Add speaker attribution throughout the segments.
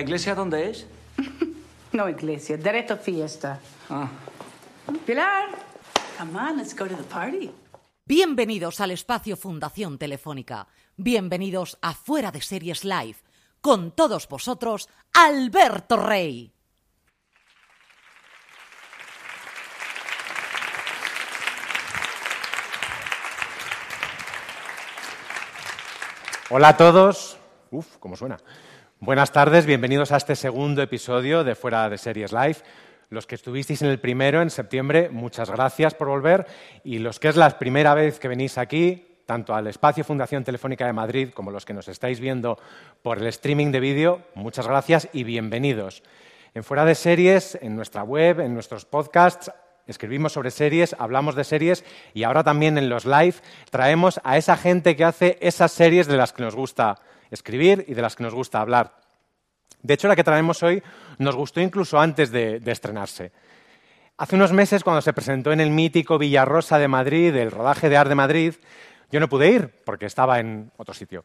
Speaker 1: ¿La iglesia dónde es?
Speaker 2: No iglesia, derecho fiesta. Pilar, come on, let's go to the party.
Speaker 3: Bienvenidos al espacio Fundación Telefónica. Bienvenidos a Fuera de Series Live. Con todos vosotros, Alberto Rey.
Speaker 4: Hola a todos. Uf, cómo suena. Buenas tardes, bienvenidos a este segundo episodio de Fuera de Series Live. Los que estuvisteis en el primero, en septiembre, muchas gracias por volver. Y los que es la primera vez que venís aquí, tanto al espacio Fundación Telefónica de Madrid como los que nos estáis viendo por el streaming de vídeo, muchas gracias y bienvenidos. En Fuera de Series, en nuestra web, en nuestros podcasts, escribimos sobre series, hablamos de series y ahora también en los live traemos a esa gente que hace esas series de las que nos gusta escribir y de las que nos gusta hablar. De hecho, la que traemos hoy nos gustó incluso antes de, estrenarse. Hace unos meses, cuando se presentó en el mítico Villarrosa de Madrid, el rodaje de Ar de Madrid, yo no pude ir porque estaba en otro sitio.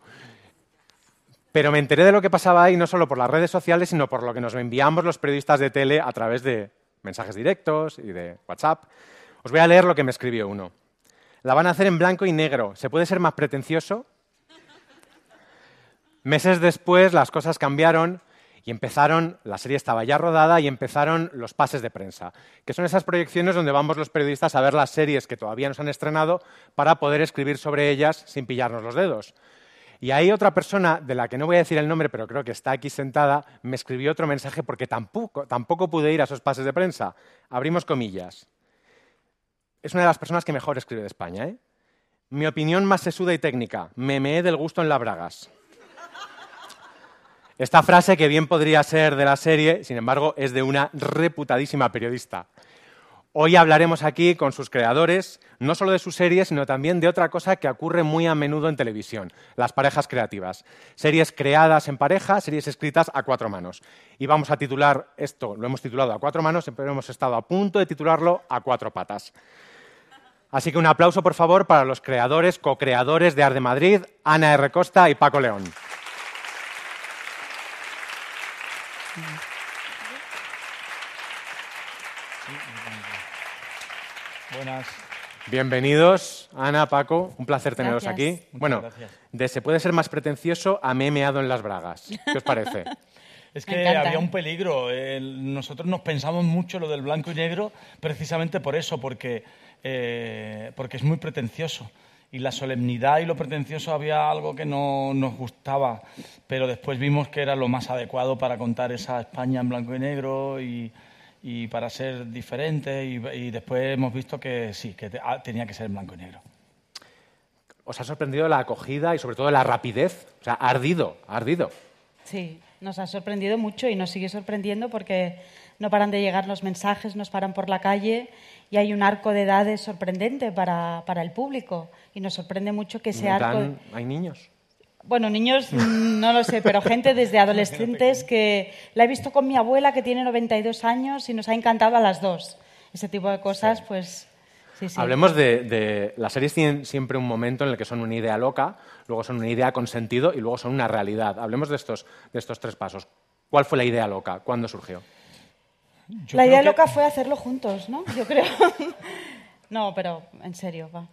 Speaker 4: Pero me enteré de lo que pasaba ahí no solo por las redes sociales, sino por lo que nos enviamos los periodistas de tele a través de mensajes directos y de WhatsApp. Os voy a leer lo que me escribió uno. La van a hacer en blanco y negro. ¿Se puede ser más pretencioso? Meses después las cosas cambiaron y empezaron, la serie estaba ya rodada y empezaron los pases de prensa, que son esas proyecciones donde vamos los periodistas a ver las series que todavía no se han estrenado para poder escribir sobre ellas sin pillarnos los dedos. Y ahí otra persona, de la que no voy a decir el nombre, pero creo que está aquí sentada, me escribió otro mensaje porque tampoco, pude ir a esos pases de prensa. Abrimos comillas. Es una de las personas que mejor escribe de España. ¿eh? Mi opinión más sesuda y técnica. Me meé del gusto en la bragas. Esta frase, que bien podría ser de la serie, sin embargo, es de una reputadísima periodista. Hoy hablaremos aquí con sus creadores, no solo de su serie, sino también de otra cosa que ocurre muy a menudo en televisión, las parejas creativas. Series creadas en pareja, series escritas a cuatro manos. Y vamos a titular esto, lo hemos titulado a cuatro manos, pero hemos estado a punto de titularlo a cuatro patas. Así que un aplauso, por favor, para los creadores, co-creadores de Ar de Madrid, Ana R. Costa y Paco León.
Speaker 5: Buenas.
Speaker 4: Bienvenidos, Ana, Paco, un placer teneros
Speaker 5: gracias.
Speaker 4: aquí. bueno,
Speaker 5: gracias.
Speaker 4: de se puede ser más pretencioso a me he meado en las bragas. ¿Qué os parece?
Speaker 5: Es que había un peligro. Eh, nosotros nos pensamos mucho lo del blanco y negro precisamente por eso, porque, eh, porque es muy pretencioso. Y la solemnidad y lo pretencioso había algo que no nos gustaba, pero después vimos que era lo más adecuado para contar esa España en blanco y negro y, y para ser diferente. Y, y, después hemos visto que sí, que te, ah, tenía que ser en blanco y negro.
Speaker 4: ¿Os ha sorprendido la acogida y sobre todo la rapidez? O sea, ardido, ardido.
Speaker 6: Sí, nos ha sorprendido mucho y nos sigue sorprendiendo porque no paran de llegar los mensajes, nos paran por la calle y hay un arco de edades sorprendente para, para el público. Y nos sorprende mucho que ese arco.
Speaker 4: ¿Hay niños?
Speaker 6: Bueno, niños no lo sé, pero gente desde adolescentes que la he visto con mi abuela que tiene 92 años y nos ha encantado a las dos. Ese tipo de cosas,
Speaker 4: Sí.
Speaker 6: pues Sí, sí.
Speaker 4: Hablemos de, de- Las series tienen siempre un momento en el que son una idea loca, luego son una idea con sentido y luego son una realidad. Hablemos de estos, de estos tres pasos. ¿Cuál fue la idea loca? ¿Cuándo surgió?
Speaker 5: Yo
Speaker 6: la idea
Speaker 5: que-
Speaker 6: loca fue hacerlo juntos, ¿no? Yo creo. no, pero en serio, va.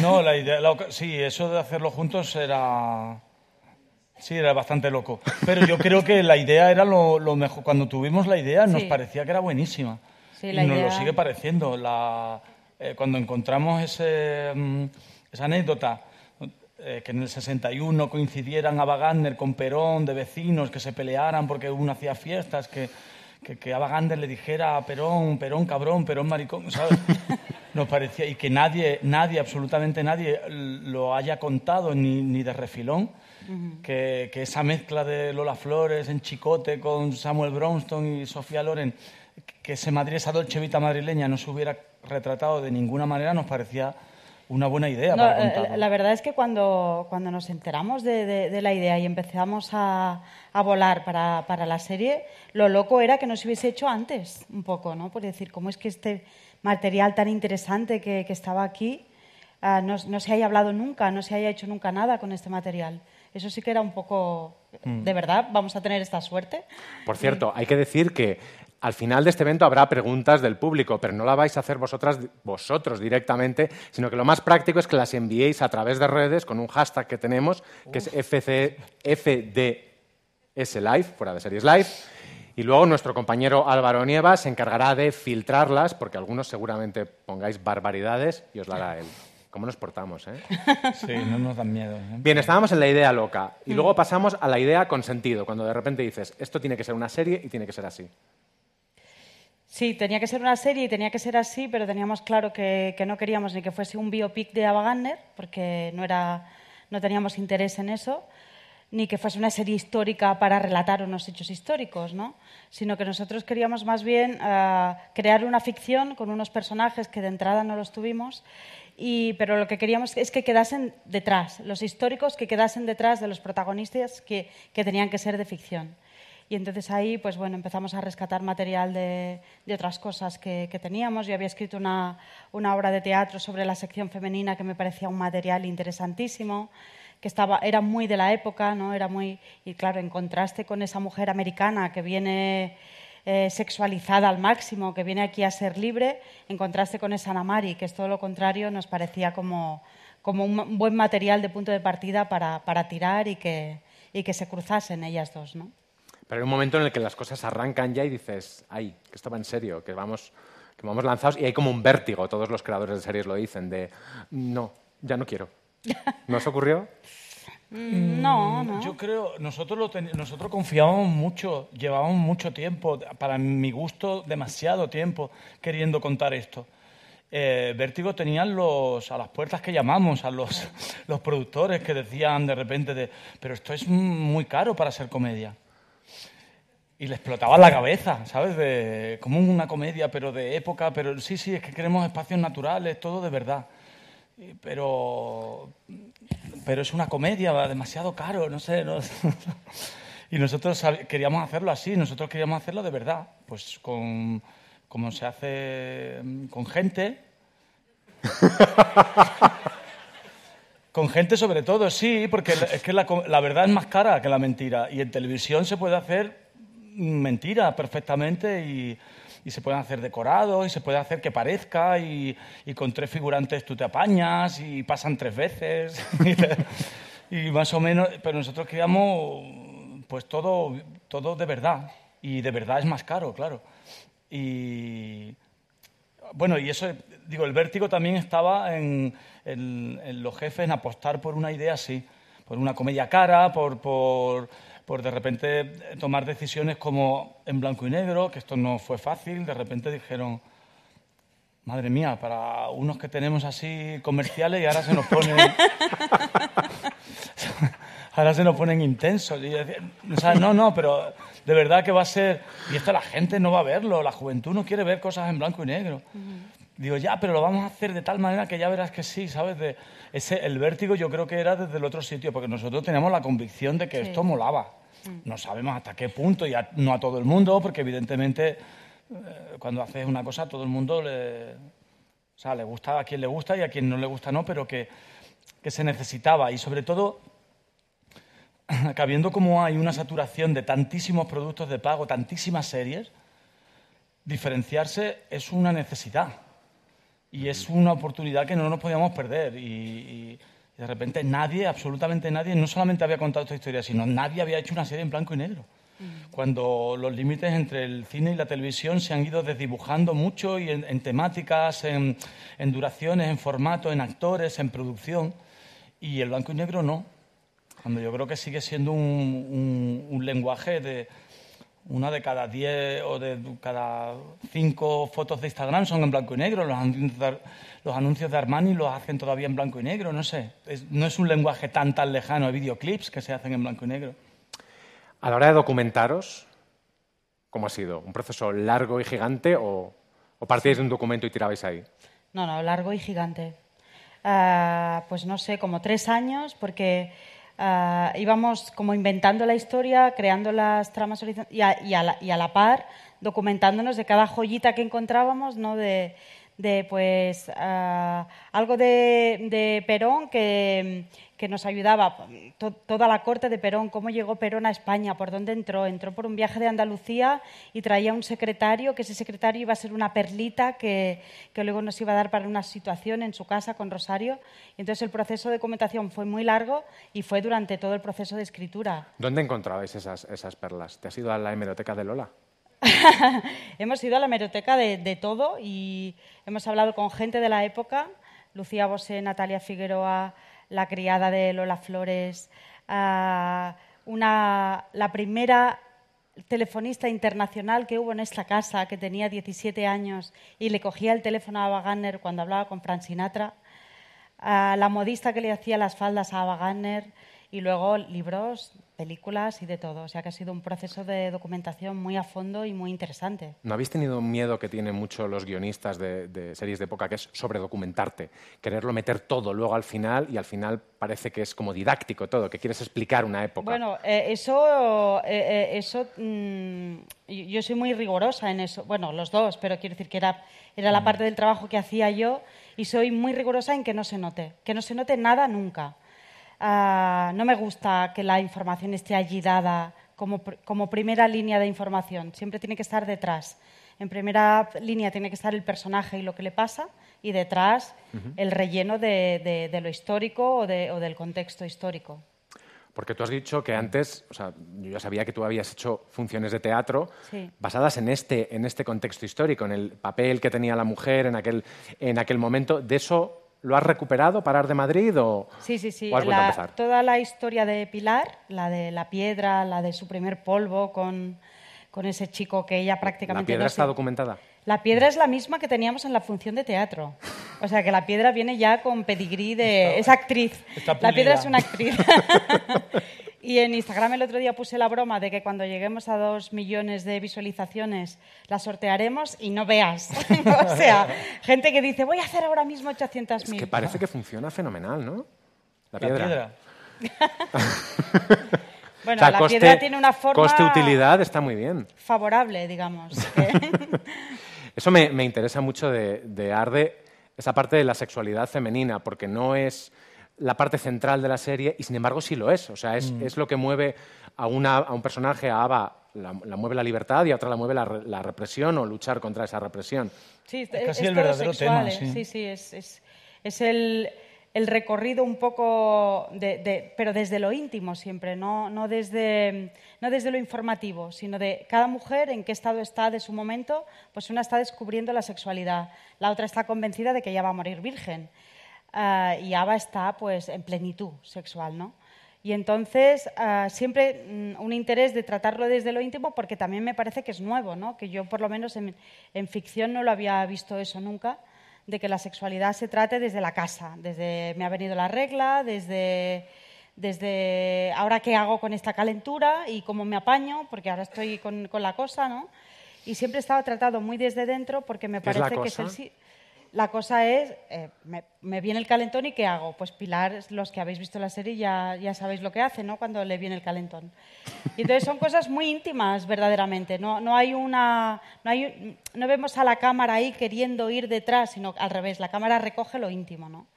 Speaker 5: No, la idea, la sí, eso de hacerlo juntos era, sí, era bastante loco. Pero yo creo que la idea era lo, lo mejor. Cuando tuvimos la idea nos
Speaker 6: Sí.
Speaker 5: parecía que era buenísima.
Speaker 6: Sí,
Speaker 5: y
Speaker 6: la
Speaker 5: nos
Speaker 6: idea-
Speaker 5: lo sigue pareciendo. La, eh, cuando encontramos ese, mm, esa anécdota, eh, que en el 61 coincidieran Ava Gardner con Perón, de vecinos, que se pelearan porque uno hacía fiestas, que, que, que Ava Gardner le dijera a Perón, Perón cabrón, Perón maricón, ¿sabes? Nos parecía, y que nadie, nadie, absolutamente nadie, lo haya contado ni, ni de refilón, que, que esa mezcla de Lola Flores en Chicote con Samuel Bronston y Sofía Loren, que ese Madrid, esa Dolce Vita madrileña no se hubiera retratado de ninguna manera, nos parecía una buena idea
Speaker 6: No,
Speaker 5: para
Speaker 6: eh,
Speaker 5: contarlo.
Speaker 6: la verdad es que cuando, cuando nos enteramos de, de- de la idea y empezamos a, a volar para, para la serie, lo loco era que nos hubiese hecho antes, un poco, ¿no? Por decir, ¿cómo es que este material tan interesante que, que estaba aquí ah, no, no se haya hablado nunca, no se haya hecho nunca nada con este material? Eso sí que era un poco...
Speaker 4: Mm.
Speaker 6: ¿De verdad vamos a tener esta suerte?
Speaker 4: Por cierto, hay que decir que al final de este evento habrá preguntas del público, pero no la vais a hacer vosotras, vosotros directamente, sino que lo más práctico es que las enviéis a través de redes con un hashtag que tenemos, que es FC, FDS Live, fuera de series live. Y luego nuestro compañero Álvaro Nieva se encargará de filtrarlas, porque algunos seguramente pongáis barbaridades y os la hará él. ¿Cómo nos portamos, eh?
Speaker 5: Sí, no nos dan miedo. ¿eh?
Speaker 4: Bien, estábamos en la idea loca y luego pasamos a la idea con sentido, cuando de repente dices, esto tiene que ser una serie y tiene que ser así.
Speaker 6: Sí, tenía que ser una serie y tenía que ser así, pero teníamos claro que, que no queríamos ni que fuese un biopic de Ava Gardner, porque no, era, no teníamos interés en eso, ni que fuese una serie histórica para relatar unos hechos históricos, ¿no? sino que nosotros queríamos más bien ah, crear una ficción con unos personajes que de entrada no los tuvimos, y, pero lo que queríamos es que quedasen detrás, los históricos que quedasen detrás de los protagonistas que, que tenían que ser de ficción. Y entonces ahí, pues bueno, empezamos a rescatar material de, de otras cosas que, que teníamos. Yo había escrito una, una obra de teatro sobre la sección femenina que me parecía un material interesantísimo, que estaba, era muy de la época, ¿no? Era muy, y claro, en contraste con esa mujer americana que viene eh, sexualizada al máximo, que viene aquí a ser libre, en contraste con esa Ana Mari, que es todo lo contrario, nos parecía como, como un buen material de punto de partida para, para tirar y que, y que se cruzasen ellas dos, ¿no?
Speaker 4: Pero hay un momento en el que las cosas arrancan ya y dices, ay, que esto va en serio, que vamos, que vamos lanzados y hay como un vértigo, todos los creadores de series lo dicen, de, no, ya no quiero. ¿No os ocurrió?
Speaker 6: No, no.
Speaker 5: Yo creo, nosotros, lo ten- nosotros confiábamos mucho, llevábamos mucho tiempo, para mi gusto, demasiado tiempo queriendo contar esto. Eh, Vértigo tenían los, a las puertas que llamamos, a los, los productores que decían de repente, de, pero esto es muy caro para ser comedia. Y le explotaba la cabeza, ¿sabes? De, como una comedia, pero de época, pero sí, sí, es que queremos espacios naturales, todo de verdad. Pero, pero es una comedia, demasiado caro, no sé. no- y nosotros queríamos hacerlo así, nosotros queríamos hacerlo de verdad, pues con, como se hace mm, con gente. Con gente sobre todo, sí, porque es que la, la verdad es más cara que la mentira. Y en televisión se puede hacer mentira perfectamente y, se pueden hacer decorados y se puede hacer que parezca y, con tres figurantes tú te apañas y pasan tres veces y, más o menos, pero nosotros queríamos pues todo, todo de verdad y de verdad es más caro, claro. Y bueno, y eso, digo, el vértigo también estaba en los jefes en apostar por una idea así, por una comedia cara, por, por, por de repente tomar decisiones como en blanco y negro, que esto no fue fácil, de repente dijeron, madre mía, para unos que tenemos así comerciales y ahora se nos ponen... ahora se nos ponen intensos. Y no, no, pero de verdad que va a ser... Y esto la gente no va a verlo, la juventud no quiere ver cosas en blanco y negro. Digo, ya, pero lo vamos a hacer de tal manera que ya verás que sí, ¿sabes? De ese, el vértigo yo creo que era desde el otro sitio, porque nosotros teníamos la convicción de que
Speaker 6: Sí.
Speaker 5: esto molaba. No sabemos hasta qué punto, y a- no a todo el mundo, porque evidentemente eh, cuando haces una cosa a todo el mundo le, O sea, le gusta a quien le gusta y a quien no le gusta no, pero que, que se necesitaba. Y sobre todo, que habiendo como hay una saturación de tantísimos productos de pago, tantísimas series, diferenciarse es una necesidad. Y es una oportunidad que no nos podíamos perder. Y, y de repente nadie, absolutamente nadie, no solamente había contado esta historia, sino nadie había hecho una serie en blanco y negro. Cuando los límites entre el cine y la televisión se han ido desdibujando mucho y en, en temáticas, en, en duraciones, en formato, en actores, en producción, y el blanco y negro no. Cuando yo creo que sigue siendo un, un- un lenguaje de una de cada diez o de cada cinco fotos de Instagram son en blanco y negro. Los anuncios de, los anuncios de Armani los hacen todavía en blanco y negro. No sé, Es- no es un lenguaje tan tan lejano de videoclips que se hacen en blanco y negro.
Speaker 4: A la hora de documentaros, ¿cómo ha sido? ¿Un proceso largo y gigante o, o partíais de un documento y tirabais ahí?
Speaker 6: No, no, largo y gigante. Ah, pues no sé, como tres años, porque ah, íbamos como inventando la historia, creando las tramas horizon- y y y a la par documentándonos de cada joyita que encontrábamos, ¿no? De, de, pues ah, algo de, de Perón que, que nos ayudaba, to- toda la corte de Perón, cómo llegó Perón a España, por dónde entró. Entró por un viaje de Andalucía y traía un secretario, que ese secretario iba a ser una perlita que, que luego nos iba a dar para una situación en su casa con Rosario. Y entonces el proceso de documentación fue muy largo y fue durante todo el proceso de escritura.
Speaker 4: ¿Dónde encontrabais esas, esas perlas? ¿Te has ido a la hemeroteca de Lola?
Speaker 6: hemos ido a la hemeroteca de, todo y hemos hablado con gente de la época, Lucía Bosé, Natalia Figueroa, la criada de Lola Flores, una, la primera telefonista internacional que hubo en esta casa, que tenía 17 años y le cogía el teléfono a Ava Gardner cuando hablaba con Frank Sinatra, a la modista que le hacía las faldas a Ava Gardner y luego libros, películas y de todo. O sea que ha sido un proceso de documentación muy a fondo y muy interesante.
Speaker 4: ¿No habéis tenido un miedo que tienen mucho los guionistas de, de series de época, que es sobredocumentarte? Quererlo meter todo luego al final y al final parece que es como didáctico todo, que quieres explicar una época.
Speaker 6: Bueno, eh, eso, eh, eh, eso mm, yo yo soy muy rigurosa en eso. Bueno, los dos, pero quiero decir que era, era la parte del trabajo que hacía yo y soy muy rigurosa en que no se note, que no se note nada nunca. Ah, no me gusta que la información esté allí dada como, como primera línea de información. Siempre tiene que estar detrás. En primera línea tiene que estar el personaje y lo que le pasa, y detrás el relleno de, de- de lo histórico o, de- o del contexto histórico.
Speaker 4: Porque tú has dicho que antes, o sea, yo ya sabía que tú habías hecho funciones de teatro
Speaker 6: Sí.
Speaker 4: basadas en este, en este contexto histórico, en el papel que tenía la mujer en aquel, en aquel momento. ¿De eso lo has recuperado, Parar de Madrid o,
Speaker 6: Sí, sí, sí.
Speaker 4: o has vuelto a
Speaker 6: La-
Speaker 4: empezar?
Speaker 6: toda la historia de Pilar, la de la piedra, la de su primer polvo con, con ese chico que ella
Speaker 4: ¿La
Speaker 6: prácticamente
Speaker 4: piedra
Speaker 6: no
Speaker 4: está
Speaker 6: se-
Speaker 4: documentada?
Speaker 6: La piedra es la misma que teníamos en la función de teatro. O sea que la piedra viene ya con pedigrí de... es actriz. La piedra es una actriz. y en Instagram el otro día puse la broma de que cuando lleguemos a dos millones de visualizaciones la sortearemos y no veas. o sea, gente que dice, voy a hacer ahora mismo 800.000.
Speaker 4: Es que parece que funciona fenomenal, ¿no? La
Speaker 5: La
Speaker 4: piedra.
Speaker 5: piedra.
Speaker 6: Bueno,
Speaker 4: O sea,
Speaker 6: la
Speaker 4: coste-
Speaker 6: piedra tiene una forma
Speaker 4: Coste-utilidad está muy bien.
Speaker 6: favorable, digamos.
Speaker 4: Eso me, me interesa mucho de, de Arde, esa parte de la sexualidad femenina, porque no es la parte central de la serie y sin embargo sí lo es. O sea, es,
Speaker 5: Mm.
Speaker 4: es lo que mueve a, una, a un personaje, a Ava, la, la mueve la libertad y a otra la mueve la, re- la represión o luchar contra esa represión.
Speaker 6: Sí, es,
Speaker 5: casi
Speaker 6: es
Speaker 5: el verdadero
Speaker 6: sexual,
Speaker 5: tema,
Speaker 6: ¿eh?
Speaker 5: sí.
Speaker 6: Sí, sí, es, es, es el, el recorrido un poco, de, de- pero desde lo íntimo siempre, no, no, desde, no desde lo informativo, sino de cada mujer en qué estado está de su momento, pues una está descubriendo la sexualidad, la otra está convencida de que ya va a morir virgen y Ava está pues en plenitud sexual, ¿no? Y entonces ah, siempre mm, un interés de tratarlo desde lo íntimo porque también me parece que es nuevo, ¿no? que yo por lo menos en, en ficción no lo había visto eso nunca, de que la sexualidad se trate desde la casa, desde me ha venido la regla, desde, desde ahora qué hago con esta calentura y cómo me apaño, porque ahora estoy con, con la cosa, ¿no? Y siempre estaba tratado muy desde dentro porque me
Speaker 4: ¿Qué es la
Speaker 6: parece que es el... la cosa es, eh, me, me viene el calentón y ¿qué hago? Pues Pilar, los que habéis visto la serie ya, ya sabéis lo que hace, ¿no? Cuando le viene el calentón. Y entonces son cosas muy íntimas, verdaderamente. No, no hay una, no, hay, no vemos a la cámara ahí queriendo ir detrás, sino al revés, la cámara recoge lo íntimo, ¿no?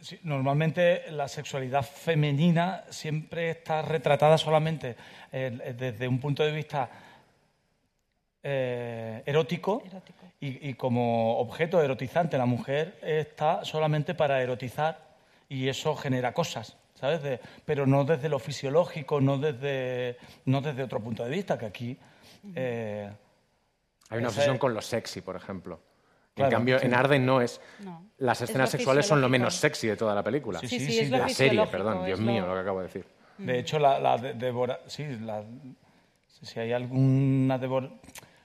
Speaker 5: Sí, normalmente la sexualidad femenina siempre está retratada solamente eh, desde un punto de vista eh, erótico, Y, y como objeto erotizante. La mujer está solamente para erotizar y eso genera cosas, ¿sabes? De- pero no desde lo fisiológico, no desde, no desde otro punto de vista, que aquí... eh,
Speaker 4: Hay una obsesión
Speaker 5: es-
Speaker 4: con lo sexy, por ejemplo.
Speaker 5: Claro,
Speaker 4: en cambio,
Speaker 5: sí.
Speaker 4: en Arden no es.
Speaker 6: No.
Speaker 4: Las
Speaker 6: Es
Speaker 4: escenas sexuales son lo menos sexy de toda la película.
Speaker 5: Sí,
Speaker 6: Sí,
Speaker 5: sí,
Speaker 6: sí,
Speaker 5: sí,
Speaker 6: es lo
Speaker 4: la serie, perdón, Dios mío,
Speaker 6: lo-
Speaker 4: lo que acabo de decir.
Speaker 5: De hecho, la, la de- devora- sí, la- si hay alguna devor,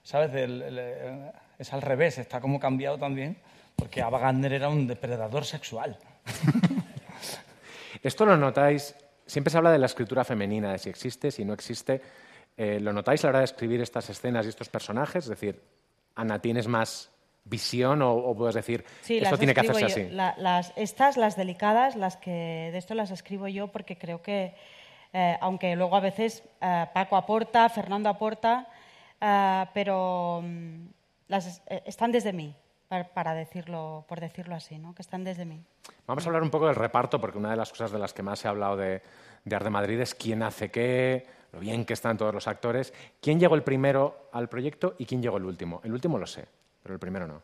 Speaker 5: ¿sabes? Del- el- el- es al revés, está como cambiado también, porque Ava Gardner era un depredador sexual.
Speaker 4: Esto lo notáis, siempre se habla de la escritura femenina, de si existe, si no existe. Eh, ¿Lo notáis a la hora de escribir estas escenas y estos personajes? Es decir, Ana, ¿tienes más visión o, o puedes decir,
Speaker 6: Sí,
Speaker 4: esto tiene que hacerse
Speaker 6: yo.
Speaker 4: así?
Speaker 6: La- las, estas, las delicadas, las que de esto las escribo yo porque creo que, eh, aunque luego a veces eh, Paco aporta, Fernando aporta, eh, pero mm, las, eh, están desde mí, para, para decirlo, por decirlo así, ¿no? que están desde mí.
Speaker 4: Vamos a hablar un poco del reparto, porque una de las cosas de las que más se ha hablado de, de Arde Madrid es quién hace qué, lo bien que están todos los actores. ¿Quién llegó el primero al proyecto y quién llegó el último? El último lo sé, pero el primero no.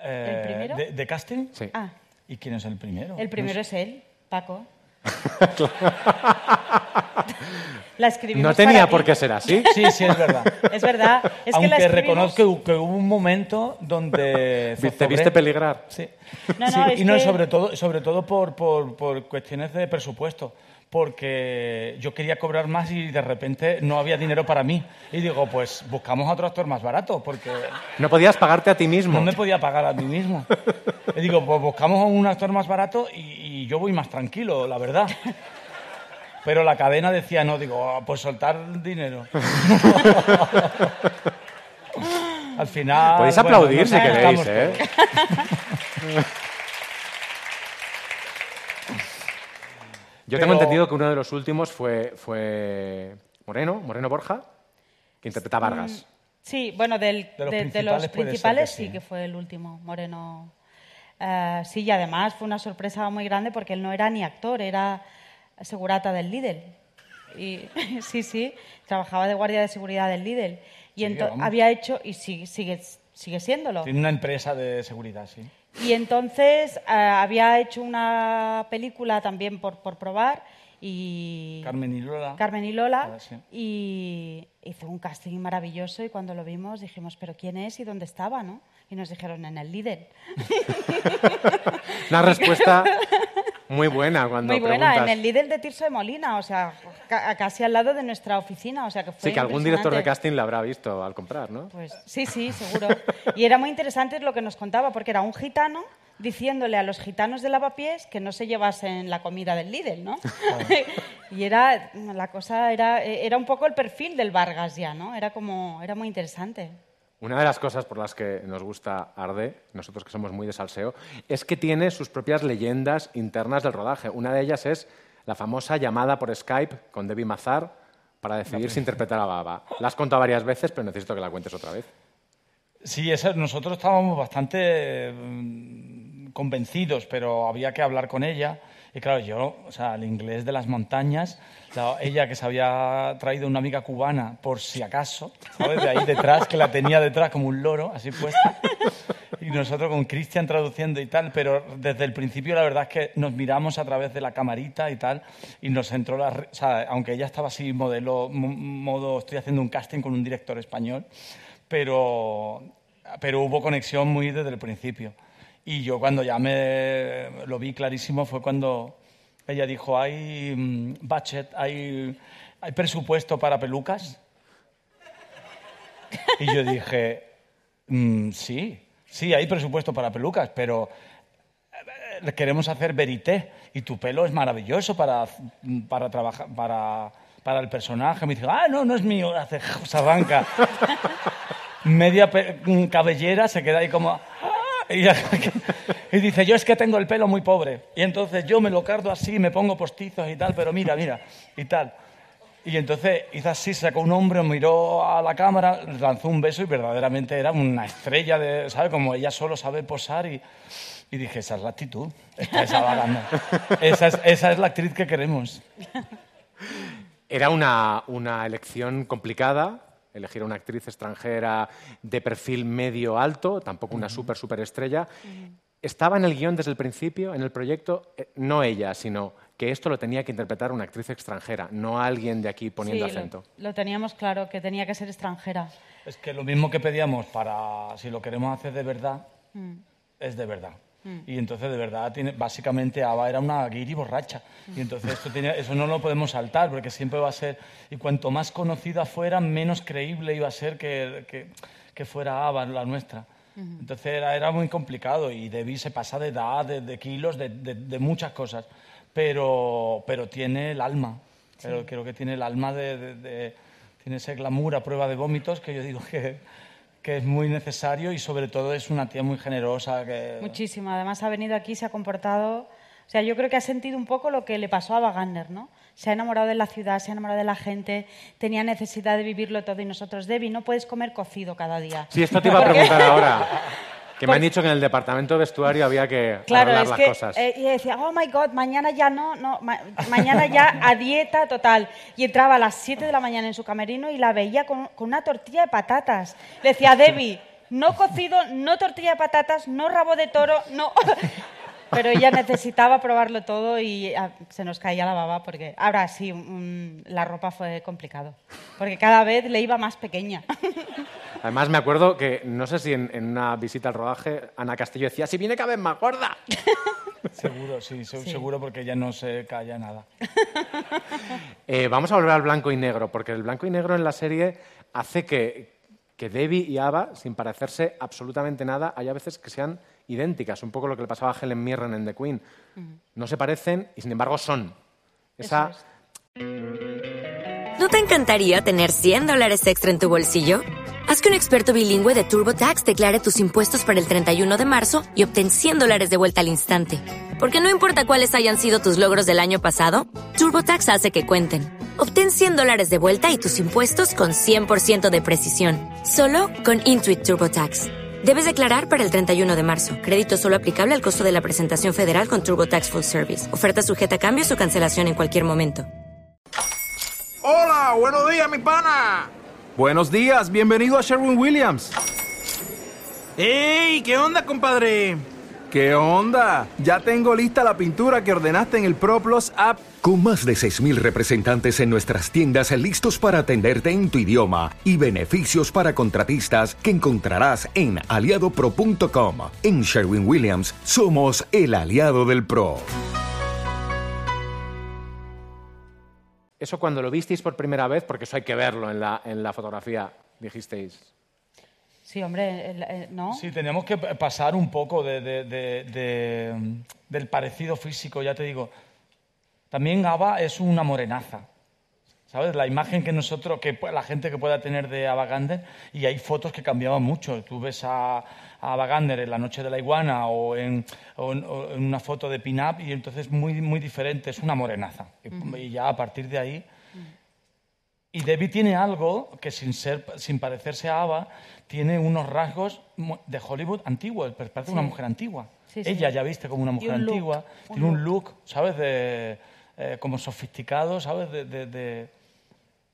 Speaker 5: Eh,
Speaker 6: primero?
Speaker 5: De, de casting?
Speaker 4: Sí.
Speaker 6: Ah,
Speaker 5: ¿Y quién es el primero?
Speaker 6: el primero
Speaker 5: No
Speaker 6: es él, Paco. La escribimos
Speaker 4: No tenía
Speaker 6: para ti.
Speaker 4: por qué ser así.
Speaker 5: Sí, sí, es verdad.
Speaker 6: Es verdad. Es que la
Speaker 5: Aunque
Speaker 6: escribimos-
Speaker 5: reconozco que hubo un momento donde...
Speaker 4: ¿Te
Speaker 5: zozobré.
Speaker 4: viste peligrar?
Speaker 5: Sí.
Speaker 6: No,
Speaker 5: Sí,
Speaker 6: no, es
Speaker 5: y no,
Speaker 6: que-
Speaker 5: sobre todo, sobre todo por, por, por cuestiones de presupuesto. Porque yo quería cobrar más y de repente no había dinero para mí. Y digo, pues buscamos a otro actor más barato, porque
Speaker 4: No podías pagarte a ti mismo.
Speaker 5: no me podía pagar a mí mismo. Y digo, pues buscamos a un actor más barato y, y yo voy más tranquilo, la verdad. Pero la cadena decía, no, digo, "Ah, pues soltar dinero. Al final.
Speaker 4: Podéis
Speaker 5: bueno,
Speaker 4: aplaudir si queréis, ¿eh? Yo tengo
Speaker 5: Pero-
Speaker 4: entendido que uno de los últimos fue, fue Moreno, Moreno Borja, que interpreta a Vargas.
Speaker 6: Sí, bueno, del-
Speaker 5: De los
Speaker 6: de, de
Speaker 5: principales
Speaker 6: los principales
Speaker 5: que
Speaker 6: sí.
Speaker 5: sí.
Speaker 6: que fue el último, Moreno. Eh, sí, y además fue una sorpresa muy grande porque él no era ni actor, era segurata del Lidl. Y, sí, sí, trabajaba de guardia de seguridad del Lidl. Y
Speaker 5: Sí,
Speaker 6: había hecho, y sigue, sigue, sigue siéndolo.
Speaker 5: Tiene una empresa de seguridad, sí.
Speaker 6: Y entonces eh, había hecho una película también por, por probar y...
Speaker 5: Carmen y Lola.
Speaker 6: Carmen y Lola
Speaker 5: sí.
Speaker 6: y hizo un casting maravilloso y cuando lo vimos dijimos, pero ¿quién es y dónde estaba? ¿no? Y nos dijeron, en el líder.
Speaker 4: Una respuesta muy buena cuando
Speaker 6: Muy buena,
Speaker 4: preguntas.
Speaker 6: en el líder de Tirso de Molina, o sea, ca- casi al lado de nuestra oficina, o sea que fue
Speaker 4: Sí, que algún director de casting le habrá visto al comprar, ¿no?
Speaker 6: Pues sí, sí, seguro. Y era muy interesante lo que nos contaba, porque era un gitano diciéndole a los gitanos de lavapiés que no se llevasen la comida del Lidl, ¿no? y era, la cosa era, era un poco el perfil del Vargas ya, ¿no? Era como, era muy interesante.
Speaker 4: Una de las cosas por las que nos gusta Arde, nosotros que somos muy de salseo, es que tiene sus propias leyendas internas del rodaje. Una de ellas es la famosa llamada por Skype con Debbie Mazar para decidir si interpretar a Baba. La has contado varias veces, pero necesito que la cuentes otra vez.
Speaker 5: Sí, esa- nosotros estábamos bastante mm, convencidos, pero había que hablar con ella. Y claro, yo, o sea, el inglés de las montañas, ella que se había traído una amiga cubana por si acaso, ¿sabes? De ahí detrás, que la tenía detrás como un loro, así puesta. Y nosotros con Cristian traduciendo y tal, pero desde el principio la verdad es que nos miramos a través de la camarita y tal, y nos entró la... O sea, aunque ella estaba así modelo, mo- modo, estoy haciendo un casting con un director español, pero, pero hubo conexión muy desde el principio. Y yo cuando ya me lo vi clarísimo fue cuando ella dijo, hay mm, budget, hay, hay presupuesto para pelucas. Y yo dije, "Mm, sí, sí, hay presupuesto para pelucas, pero eh, queremos hacer verité y tu pelo es maravilloso para, para trabajar, para, para el personaje. Me dice, ah, no, no es mío, hace, se arranca. Media pe- cabellera se queda ahí como, Y, dice, yo es que tengo el pelo muy pobre. Y entonces yo me lo cardo así, me pongo postizos y tal, pero mira, mira, y tal. Y entonces hizo así, sacó un hombre, miró a la cámara, lanzó un beso y verdaderamente era una estrella, de, ¿sabes? Como ella solo sabe posar y, y dije, esa es la actitud, esa, es, esa es la actriz que queremos.
Speaker 4: Era una, una elección complicada, elegir a una actriz extranjera de perfil medio alto, tampoco una súper, súper estrella. Estaba en el guion desde el principio, en el proyecto, eh, no ella, sino que esto lo tenía que interpretar una actriz extranjera, no alguien de aquí poniendo
Speaker 6: Sí, lo-
Speaker 4: acento.
Speaker 6: Lo, teníamos claro, que tenía que ser extranjera.
Speaker 5: Es que lo mismo que pedíamos para, si lo queremos hacer de verdad,
Speaker 6: Mm.
Speaker 5: es de verdad.
Speaker 6: Mm.
Speaker 5: Y entonces, de verdad, tiene, básicamente Ava era una guiri borracha. Y entonces esto tiene- eso no lo podemos saltar, porque siempre va a ser... Y cuanto más conocida fuera, menos creíble iba a ser que, que, que fuera Ava la nuestra. Entonces era, era muy complicado y Debbie se pasa de edad, de, de kilos, de, de- de muchas cosas. Pero, pero tiene el alma. Pero creo que tiene el alma de- Tiene ese glamour a prueba de vómitos que yo digo que, que es muy necesario y sobre todo es una tía muy generosa. Que,
Speaker 6: Muchísimo. Además ha venido aquí, se ha comportado... O sea, yo creo que ha sentido un poco lo que le pasó a Wagner, ¿no? Se ha enamorado de la ciudad, se ha enamorado de la gente, tenía necesidad de vivirlo todo y nosotros, Debbie, no puedes comer cocido cada día.
Speaker 4: Sí, esto te iba a preguntar ahora. Que me han dicho que en el departamento de vestuario había que
Speaker 6: Claro,
Speaker 4: arreglar
Speaker 6: es
Speaker 4: las
Speaker 6: que
Speaker 4: cosas.
Speaker 6: eh, y decía, oh my God, mañana ya no, no, ma- mañana ya a dieta total. Y entraba a las 7 de la mañana en su camerino y la veía con, con una tortilla de patatas. Le decía, Debbie, no cocido, no tortilla de patatas, no rabo de toro, no. Pero ella necesitaba probarlo todo y ah, se nos caía la baba porque ahora sí, mm, la ropa fue complicado. Porque cada vez le iba más pequeña.
Speaker 4: Además, me acuerdo que, no sé si en, en una visita al rodaje, Ana Castillo decía, si viene cada vez más gorda.
Speaker 5: Seguro, sí,
Speaker 6: Sí.
Speaker 5: seguro porque ella no se calla nada.
Speaker 4: Eh, vamos a volver al blanco y negro, porque el blanco y negro en la serie hace que, que Debbie y Ava, sin parecerse absolutamente nada, hay a veces que sean idénticas, un poco lo que le pasaba a Helen Mirren en The Queen. No se parecen y sin embargo son. Esa,
Speaker 7: ¿No te encantaría tener 100 dólares extra en tu bolsillo? Haz que un experto bilingüe de TurboTax declare tus impuestos para el 31 de marzo y obtén 100 dólares de vuelta al instante. Porque no importa cuáles hayan sido tus logros del año pasado, TurboTax hace que cuenten. Obtén 100 dólares de vuelta y tus impuestos con 100% de precisión. Solo con Intuit TurboTax. Debes declarar para el 31 de marzo. Crédito solo aplicable al costo de la presentación federal con TurboTax Full Service. Oferta sujeta a cambios o cancelación en cualquier momento.
Speaker 8: Hola, buenos días, mi pana.
Speaker 9: Buenos días, bienvenido a Sherwin Williams.
Speaker 8: ¡Ey! ¿Qué onda, compadre?
Speaker 9: ¿Qué onda? Ya tengo lista la pintura que ordenaste en el ProPlus app.
Speaker 10: Con más de 6.000 representantes en nuestras tiendas listos para atenderte en tu idioma y beneficios para contratistas que encontrarás en aliadopro.com. En Sherwin Williams somos el aliado del PRO.
Speaker 4: eso cuando lo visteis por primera vez, porque eso hay que verlo en la, en la fotografía, dijisteis.
Speaker 6: Sí, hombre, ¿no?
Speaker 5: Sí, tenemos que pasar un poco de- de- de- de, mm, del parecido físico, ya te digo. También Ava es una morenaza. ¿Sabes? La imagen que nosotros, que la gente que pueda tener de Ava Gardner, y hay fotos que cambiaban mucho. Tú ves a, a Ava Gardner en La Noche de la Iguana o en, o en- o en una foto de pin-up y entonces muy, muy diferente, es una morenaza. Y- ya a partir de ahí y Debbie tiene algo que sin, ser, sin parecerse a Ava, tiene unos rasgos de Hollywood antiguos, pero parece una mujer antigua.
Speaker 6: Sí, sí.
Speaker 5: Ella ya viste como una mujer
Speaker 6: un
Speaker 5: antigua, tiene un look, ¿sabes? De, eh, como sofisticado, ¿sabes? De, de- de-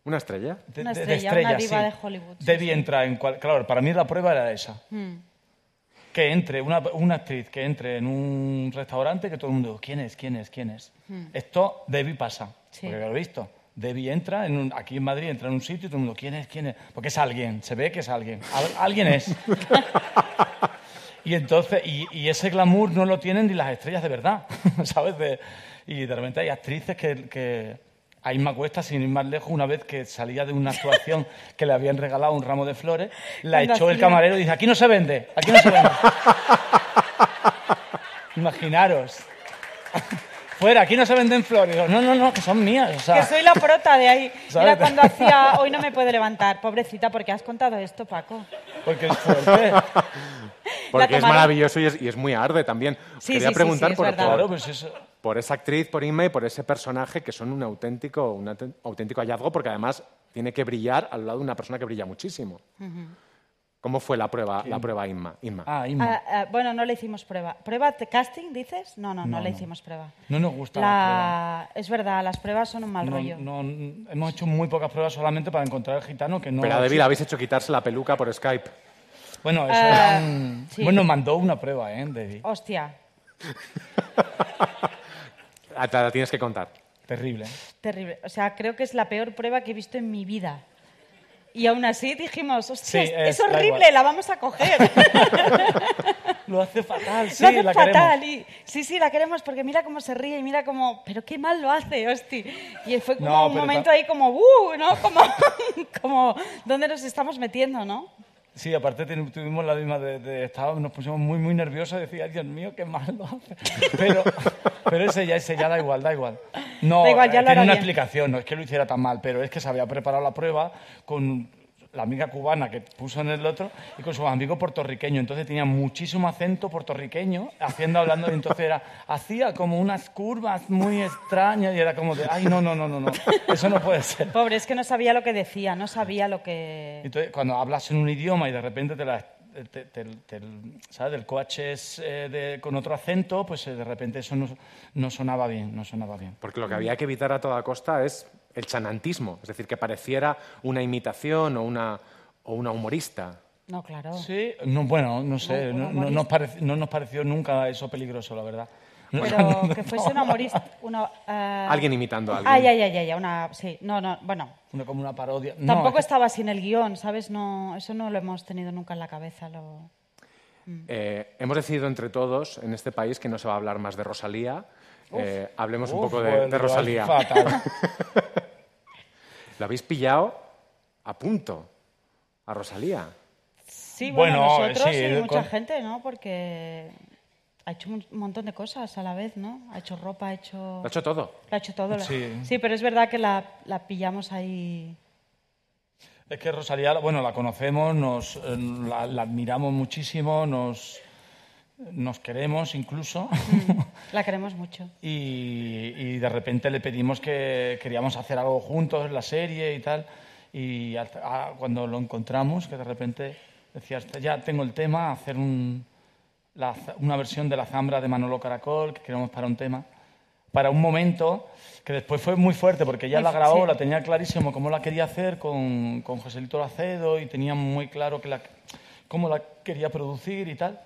Speaker 4: ¿Una estrella?
Speaker 5: de-
Speaker 6: Una
Speaker 5: de-
Speaker 6: estrella,
Speaker 5: de estrella,
Speaker 6: una diva
Speaker 5: sí.
Speaker 6: de Hollywood, sí,
Speaker 5: Debbie
Speaker 6: sí.
Speaker 5: entra en... cual- claro, para mí la prueba era esa.
Speaker 6: Mm.
Speaker 5: Que entre, una, una actriz que entre en un restaurante que todo el mundo, ¿quién es? ¿quién es? ¿quién es?
Speaker 6: Mm.
Speaker 5: Esto Debbie pasa,
Speaker 6: Sí.
Speaker 5: porque lo he visto. Debbie entra, en un- aquí en Madrid, entra en un sitio y todo el mundo, ¿quién es? ¿quién es? Porque es alguien, se ve que es alguien. Al- alguien es. y entonces, y, y ese glamour no lo tienen ni las estrellas de verdad, ¿sabes? De- y de repente hay actrices que... que a Inma Cuesta, sin ir más lejos, una vez que salía de una actuación que le habían regalado un ramo de flores, la echó el camarero y dice, aquí no se vende, aquí no se vende. Imaginaros. Fuera, aquí no se venden flores. Digo, no, no, no, que son mías. o sea,
Speaker 6: Que soy la prota de ahí.
Speaker 5: ¿Sabes?
Speaker 6: Era cuando hacía Hoy no me puede levantar. Pobrecita, porque has contado esto, Paco.
Speaker 5: Porque es fuerte.
Speaker 4: Porque es maravilloso y es, y es muy arde también. Os
Speaker 6: Sí,
Speaker 4: quería
Speaker 6: sí,
Speaker 4: preguntar
Speaker 6: sí, es
Speaker 4: por, por-
Speaker 5: Claro, pues eso.
Speaker 4: por esa actriz, por Inma y por ese personaje que son un auténtico, un auténtico hallazgo porque además tiene que brillar al lado de una persona que brilla muchísimo. ¿Cómo fue la prueba, la prueba Inma? Inma.
Speaker 5: Ah, Inma.
Speaker 6: Ah, ah, bueno, no le hicimos prueba. ¿Prueba de casting, dices? No, no, no,
Speaker 5: No,
Speaker 6: le
Speaker 5: no.
Speaker 6: hicimos prueba.
Speaker 5: No nos gusta la
Speaker 6: La... Es verdad, las pruebas son un mal
Speaker 5: No,
Speaker 6: rollo.
Speaker 5: no, hemos hecho muy pocas pruebas solamente para encontrar el gitano que no.
Speaker 4: Pero a David habéis hecho quitarse la peluca por Skype.
Speaker 5: Bueno, eso
Speaker 6: Eh,
Speaker 5: era un-
Speaker 6: sí.
Speaker 5: Bueno, nos mandó una prueba, ¿eh? David.
Speaker 6: Hostia,
Speaker 4: Ah, Te la tienes que contar.
Speaker 5: Terrible.
Speaker 6: terrible. O sea, creo que es la peor prueba que he visto en mi vida. Y aún así dijimos, hostia,
Speaker 5: Sí,
Speaker 6: es,
Speaker 5: es-
Speaker 6: horrible, la vamos a coger.
Speaker 5: Lo hace fatal, sí,
Speaker 6: lo hace
Speaker 5: la
Speaker 6: fatal.
Speaker 5: queremos.
Speaker 6: Y, sí, sí, la queremos porque mira cómo se ríe y mira cómo... Pero qué mal lo hace, hostia. Y fue como
Speaker 5: No,
Speaker 6: un momento ahí como, ¡uh! ¿no? Como, como, ¿dónde nos estamos metiendo, no?
Speaker 5: Sí, aparte tuvimos la misma de, de estábamos, nos pusimos muy, muy nerviosos y decía, "Ay, Dios mío, qué mal lo hace. Pero, pero ese ya, ese ya da igual, da igual. No,
Speaker 6: Da igual, ya
Speaker 5: eh,
Speaker 6: lo
Speaker 5: tiene una
Speaker 6: bien.
Speaker 5: explicación, no es que lo hiciera tan mal, pero es que se había preparado la prueba con la amiga cubana que puso en el otro y con su amigo puertorriqueño. Entonces tenía muchísimo acento puertorriqueño, haciendo, hablando, y entonces era, hacía como unas curvas muy extrañas y era como de, ay, no, no, no, no, no, eso no puede ser.
Speaker 6: Pobre, es que no sabía lo que decía, no sabía lo que...
Speaker 5: Entonces, cuando hablas en un idioma y de repente te la, te- te- te- ¿sabes? el coache es eh, de- con otro acento, pues eh, de repente eso no, no sonaba bien, no sonaba bien.
Speaker 4: Porque lo que había que evitar a toda costa es el chanantismo, es decir, que pareciera una imitación o una, o una humorista.
Speaker 6: No, claro.
Speaker 5: Sí, no, bueno, no sé, no, no nos parec- no nos pareció nunca eso peligroso, la verdad. No,
Speaker 6: Pero
Speaker 5: no,
Speaker 6: que fuese una humorista... Una, eh,
Speaker 4: Alguien imitando a alguien.
Speaker 6: Ah, ya, ya, ya, ya, una... Sí, no, no, bueno.
Speaker 5: una- como una parodia. No,
Speaker 6: Tampoco
Speaker 5: es que-
Speaker 6: estaba sin el guion, ¿sabes? No, eso no lo hemos tenido nunca en la cabeza. Lo...
Speaker 4: Eh, hemos decidido entre todos en este país que no se va a hablar más de Rosalía. Eh, hablemos un poco de, Rosalía.
Speaker 5: fatal.
Speaker 4: Lo habéis pillado a punto a Rosalía.
Speaker 6: Sí, bueno,
Speaker 5: Bueno,
Speaker 6: nosotros
Speaker 5: sí,
Speaker 6: y
Speaker 5: con-
Speaker 6: mucha gente, ¿no? Porque ha hecho un montón de cosas a la vez, ¿no? Ha hecho ropa, ha hecho...
Speaker 4: Lo ha hecho todo.
Speaker 6: Lo ha hecho todo. la-
Speaker 5: Sí.
Speaker 6: pero es verdad que la, la pillamos ahí...
Speaker 5: Es que Rosalía, bueno, la conocemos, nos, eh, la, la admiramos muchísimo, nos, nos queremos incluso.
Speaker 6: La queremos mucho.
Speaker 5: y, y de repente le pedimos que queríamos hacer algo juntos la serie y tal. Y a- cuando lo encontramos, que de repente decías, ya tengo el tema, hacer un, la una versión de la zambra de Manolo Caracol, que queremos para un tema, para un momento que después fue muy fuerte, porque ella
Speaker 6: Muy
Speaker 5: la grabó,
Speaker 6: sí.
Speaker 5: la tenía clarísimo cómo la quería hacer con, con Joselito Lacedo y tenía muy claro que la, cómo la quería producir y tal.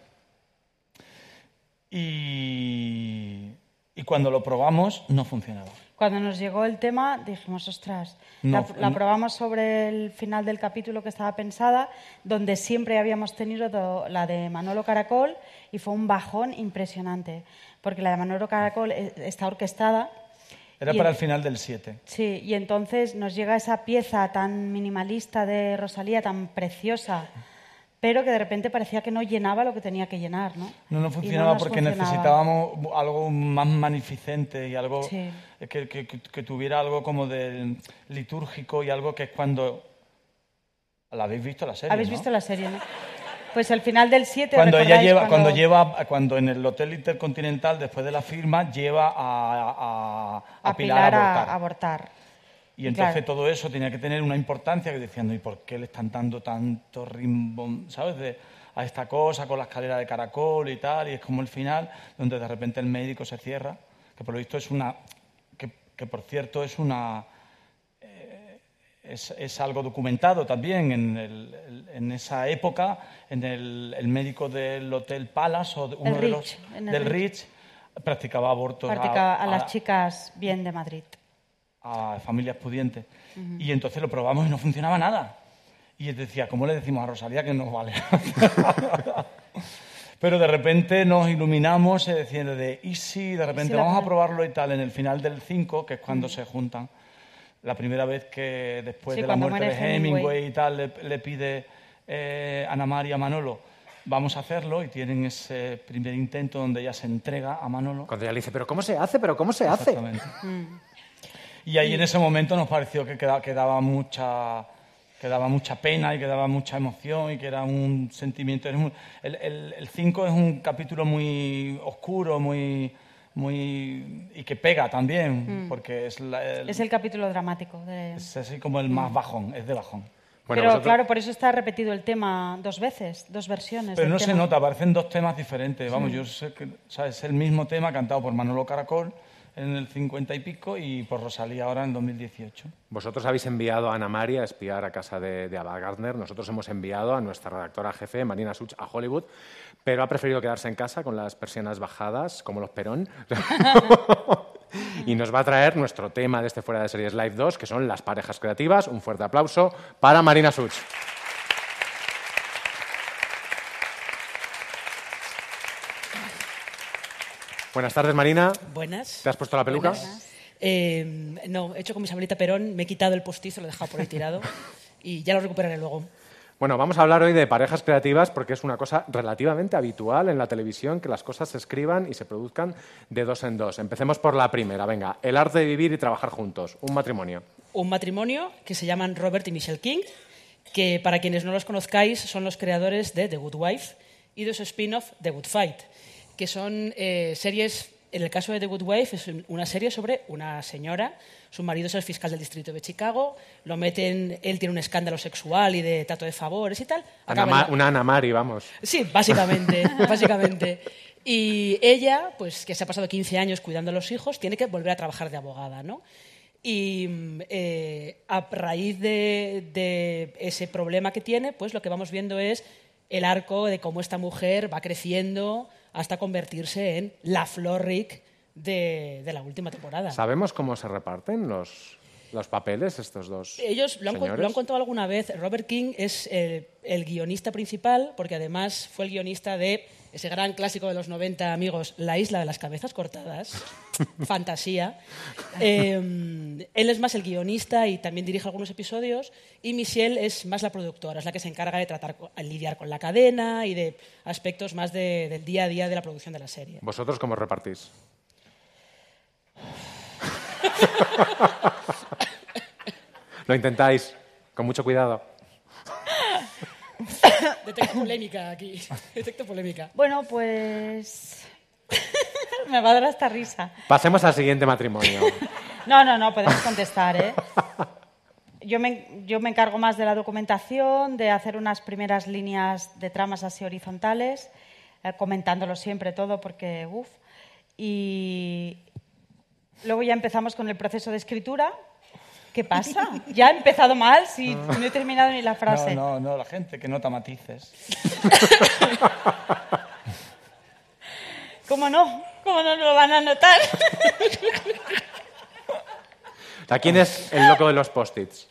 Speaker 5: Y, y cuando lo probamos, no funcionaba.
Speaker 6: Cuando nos llegó el tema dijimos, ostras,
Speaker 5: No,
Speaker 6: la, la
Speaker 5: no.
Speaker 6: probamos sobre el final del capítulo que estaba pensada, donde siempre habíamos tenido do- la de Manolo Caracol y fue un bajón impresionante, porque la de Manolo Caracol eh, está orquestada.
Speaker 5: Era para
Speaker 6: en-
Speaker 5: el final del 7.
Speaker 6: Sí, y entonces nos llega esa pieza tan minimalista de Rosalía, tan preciosa, pero que de repente parecía que no llenaba lo que tenía que llenar, ¿no?
Speaker 5: No nos
Speaker 6: Y
Speaker 5: funcionaba porque
Speaker 6: funcionaba.
Speaker 5: necesitábamos algo más magnificente y algo
Speaker 6: Sí.
Speaker 5: que, que- que- que tuviera algo como de litúrgico y algo que es cuando... ¿La habéis visto la serie?
Speaker 6: ¿Habéis
Speaker 5: no?
Speaker 6: visto la serie, no? Pues el final del 7,
Speaker 5: Cuando ella
Speaker 6: ¿recordáis
Speaker 5: lleva,
Speaker 6: cuando-
Speaker 5: cuando lleva, cuando en el Hotel Intercontinental, después de la firma, lleva a, a- a
Speaker 6: a
Speaker 5: Pilar,
Speaker 6: Pilar
Speaker 5: a
Speaker 6: a
Speaker 5: abortar.
Speaker 6: abortar.
Speaker 5: Y entonces
Speaker 6: Claro.
Speaker 5: todo eso tenía que tener una importancia que decían, ¿y por qué le están dando tanto rimbom, ¿sabes? De- a esta cosa con la escalera de caracol y tal, y es como el final, donde de repente el médico se cierra, que por lo visto es una, que, que por cierto es una, eh, es, es algo documentado también en, el- en esa época, en el, el médico del Hotel Palace o de uno
Speaker 6: El
Speaker 5: de los del
Speaker 6: Ritz.
Speaker 5: Ritz, practicaba abortos
Speaker 6: Practica a, las
Speaker 5: a-
Speaker 6: chicas bien de Madrid.
Speaker 5: A familias pudientes. Y entonces lo probamos y no funcionaba nada. Y él decía, ¿cómo le decimos a Rosalía que no vale? Pero de repente nos iluminamos eh, diciendo de, y sí, de repente vamos a probarlo y tal, en el final del 5, que es cuando se juntan. La primera vez que después
Speaker 6: Sí,
Speaker 5: de la muerte de Hemingway,
Speaker 6: Hemingway
Speaker 5: y tal, le, le pide eh, Ana María a Manolo, vamos a hacerlo, y tienen ese primer intento donde ella se entrega a Manolo.
Speaker 4: Cuando ella le dice, ¿pero cómo se hace? ¿Pero cómo se hace?
Speaker 5: Exactamente. Y ahí en ese momento nos pareció que queda- quedaba mucha, que daba mucha pena y que daba mucha emoción y que era un sentimiento. El 5 es un capítulo muy oscuro, muy, muy y que pega también,
Speaker 6: Mm.
Speaker 5: porque es, la- el-
Speaker 6: Es el capítulo dramático. de-
Speaker 5: es así como el más bajón, es de bajón.
Speaker 6: Pero claro, por eso está repetido el tema dos veces, dos versiones.
Speaker 5: Pero
Speaker 6: del
Speaker 5: no se
Speaker 6: tema.
Speaker 5: nota, parecen dos temas diferentes. Vamos,
Speaker 6: Sí.
Speaker 5: yo sé que o sea, es el mismo tema cantado por Manolo Caracol en el 50 y pico y por Rosalía ahora en 2018.
Speaker 4: Vosotros habéis enviado a Ana María a espiar a casa de, de Ava Gardner. Nosotros hemos enviado a nuestra redactora jefe, Marina Such, a Hollywood, pero ha preferido quedarse en casa con las persianas bajadas, como los Perón. y nos va a traer nuestro tema de este Fuera de Series Live 2, que son las parejas creativas. Un fuerte aplauso para Marina Such. Buenas tardes, Marina.
Speaker 11: Buenas.
Speaker 4: ¿Te has puesto la peluca?
Speaker 11: Buenas. Eh, no, he hecho con mi Isabelita Perón, me he quitado el postizo, lo he dejado por ahí tirado y ya lo recuperaré luego.
Speaker 4: Bueno, vamos a hablar hoy de parejas creativas porque es una cosa relativamente habitual en la televisión que las cosas se escriban y se produzcan de dos en dos. Empecemos por la primera. Venga, el arte de vivir y trabajar juntos. Un matrimonio.
Speaker 11: Un matrimonio que se llaman Robert y Michelle King, que para quienes no los conozcáis son los creadores de The Good Wife y de su spin-off The Good Fight, que son eh, series, en el caso de The Good Wife es una serie sobre una señora, su marido es el fiscal del distrito de Chicago, lo meten, él tiene un escándalo sexual y de trato de favores y tal.
Speaker 4: Ana
Speaker 11: acaba en
Speaker 4: Ma-
Speaker 11: la-
Speaker 4: una Ana Mari, vamos.
Speaker 11: Sí, básicamente, básicamente. Y ella, pues que se ha pasado 15 años cuidando a los hijos, tiene que volver a trabajar de abogada, ¿no? Y mm, eh, a raíz de, de ese problema que tiene, pues lo que vamos viendo es el arco de cómo esta mujer va creciendo hasta convertirse en la Flor Rick de, de la última temporada.
Speaker 4: ¿Sabemos cómo se reparten los, los papeles estos dos
Speaker 11: Ellos lo han, lo contado alguna vez. Robert King es el, el guionista principal, porque además fue el guionista de ese gran clásico de los 90 amigos, La isla de las cabezas cortadas, fantasía. Eh, él es más el guionista y también dirige algunos episodios, y Michelle es más la productora, es la que se encarga de tratar, a lidiar con la cadena y de aspectos más de- del día a día de la producción de la serie.
Speaker 4: ¿Vosotros cómo repartís? Lo intentáis, con mucho cuidado.
Speaker 11: Detecto polémica aquí, detecto polémica.
Speaker 6: Bueno, pues. me va a dar hasta risa.
Speaker 4: Pasemos al siguiente matrimonio.
Speaker 6: No, no, no, podemos contestar, ¿eh? Yo me, yo me encargo más de la documentación, de hacer unas primeras líneas de tramas así horizontales, eh, comentándolo siempre todo, porque, uff. Y luego ya empezamos con el proceso de escritura. ¿Qué pasa? ¿Ya he empezado mal? Si no he terminado ni la frase.
Speaker 5: No, no, no, la gente que nota matices.
Speaker 6: ¿Cómo no? ¿Cómo no lo van a notar?
Speaker 4: ¿A quién es el loco de los post-its?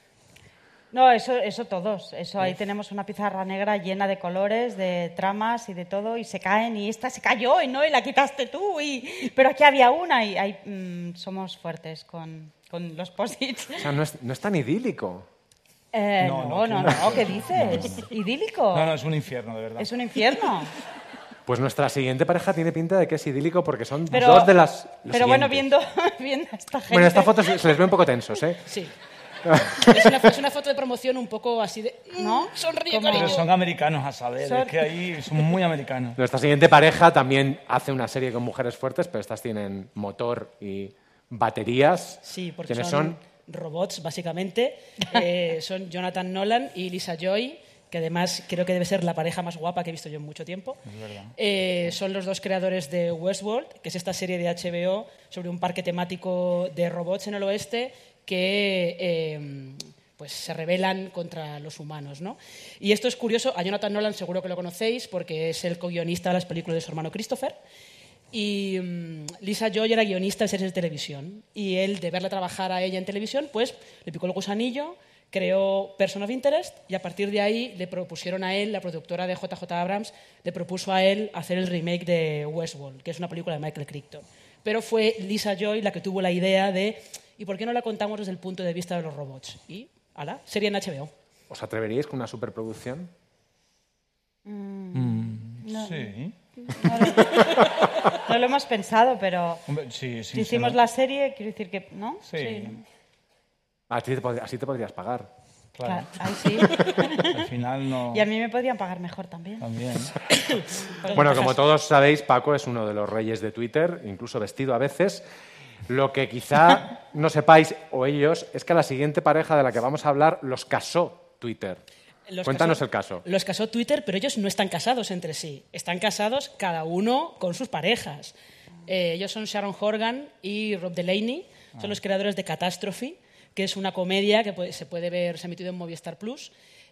Speaker 6: No, eso, eso todos. Eso ahí tenemos una pizarra negra llena de colores, de tramas y de todo, y se caen, y esta se cayó, y no, y la quitaste tú, y... pero aquí había una, y ahí, mm, somos fuertes con, con los post-its.
Speaker 4: O sea, no es, no es tan idílico.
Speaker 6: Eh,
Speaker 5: No,
Speaker 6: no,
Speaker 5: no,
Speaker 6: no, no,
Speaker 5: no.
Speaker 6: ¿qué dices? ¿Idílico?
Speaker 5: No, no, es un infierno, de verdad.
Speaker 6: Es un infierno.
Speaker 4: Pues nuestra siguiente pareja tiene pinta de que es idílico porque son
Speaker 6: Pero,
Speaker 4: dos de las.
Speaker 6: pero bueno, viendo, viendo a esta gente...
Speaker 4: Bueno, esta foto se, se les ve un poco tensos, ¿eh?
Speaker 11: Sí. Es una, es una foto de promoción un poco así de...
Speaker 6: ¿No?
Speaker 11: Sonríe,
Speaker 5: Pero
Speaker 11: cariño.
Speaker 5: son americanos a saber,
Speaker 6: Son-
Speaker 5: es que ahí son muy americanos.
Speaker 4: Nuestra siguiente pareja también hace una serie con mujeres fuertes, pero estas tienen motor y baterías.
Speaker 11: Sí, porque
Speaker 4: ¿Quiénes
Speaker 11: son, robots, básicamente. Eh, son Jonathan Nolan y Lisa Joy, que además creo que debe ser la pareja más guapa que he visto yo en mucho tiempo. Eh, son los dos creadores de Westworld, que es esta serie de HBO sobre un parque temático de robots en el oeste que eh, pues se rebelan contra los humanos. ¿no? Y esto es curioso, a Jonathan Nolan seguro que lo conocéis porque es el co-guionista de las películas de su hermano Christopher. Y mm, Lisa Joy era guionista de series de televisión. Y él, de verla trabajar a ella en televisión, pues le picó el gusanillo, creó Person of Interest y a partir de ahí le propusieron a él, la productora de JJ Abrams, le propuso a él hacer el remake de Westworld, que es una película de Michael Crichton. Pero fue Lisa Joy la que tuvo la idea de ¿y por qué no la contamos desde el punto de vista de los robots? Y, ala, serie en HBO.
Speaker 4: ¿Os atreveríais con una superproducción?
Speaker 6: Mm, no,
Speaker 5: Sí.
Speaker 6: No lo hemos pensado, pero
Speaker 5: Hombre, sí, sí.
Speaker 6: si hicimos la serie, quiero decir que... ¿no?
Speaker 5: Sí.
Speaker 4: Así te, pod- así te podrías pagar.
Speaker 5: Claro.
Speaker 6: Ahí sí.
Speaker 5: Al final no.
Speaker 6: Y a mí me podrían pagar mejor también.
Speaker 5: También.
Speaker 4: Bueno, como todos sabéis, Paco es uno de los reyes de Twitter, incluso vestido a veces. Lo que quizá no sepáis, o ellos, es que a la siguiente pareja de la que vamos a hablar los casó Twitter.
Speaker 11: Los
Speaker 4: Cuéntanos
Speaker 11: casó-
Speaker 4: el caso.
Speaker 11: Los casó Twitter, pero ellos no están casados entre sí. Están casados cada uno con sus parejas. Eh, ellos son Sharon Horgan y Rob Delaney. Son los creadores de Catastrophe, que es una comedia que puede- se puede ver, se ha emitido en Movistar Plus,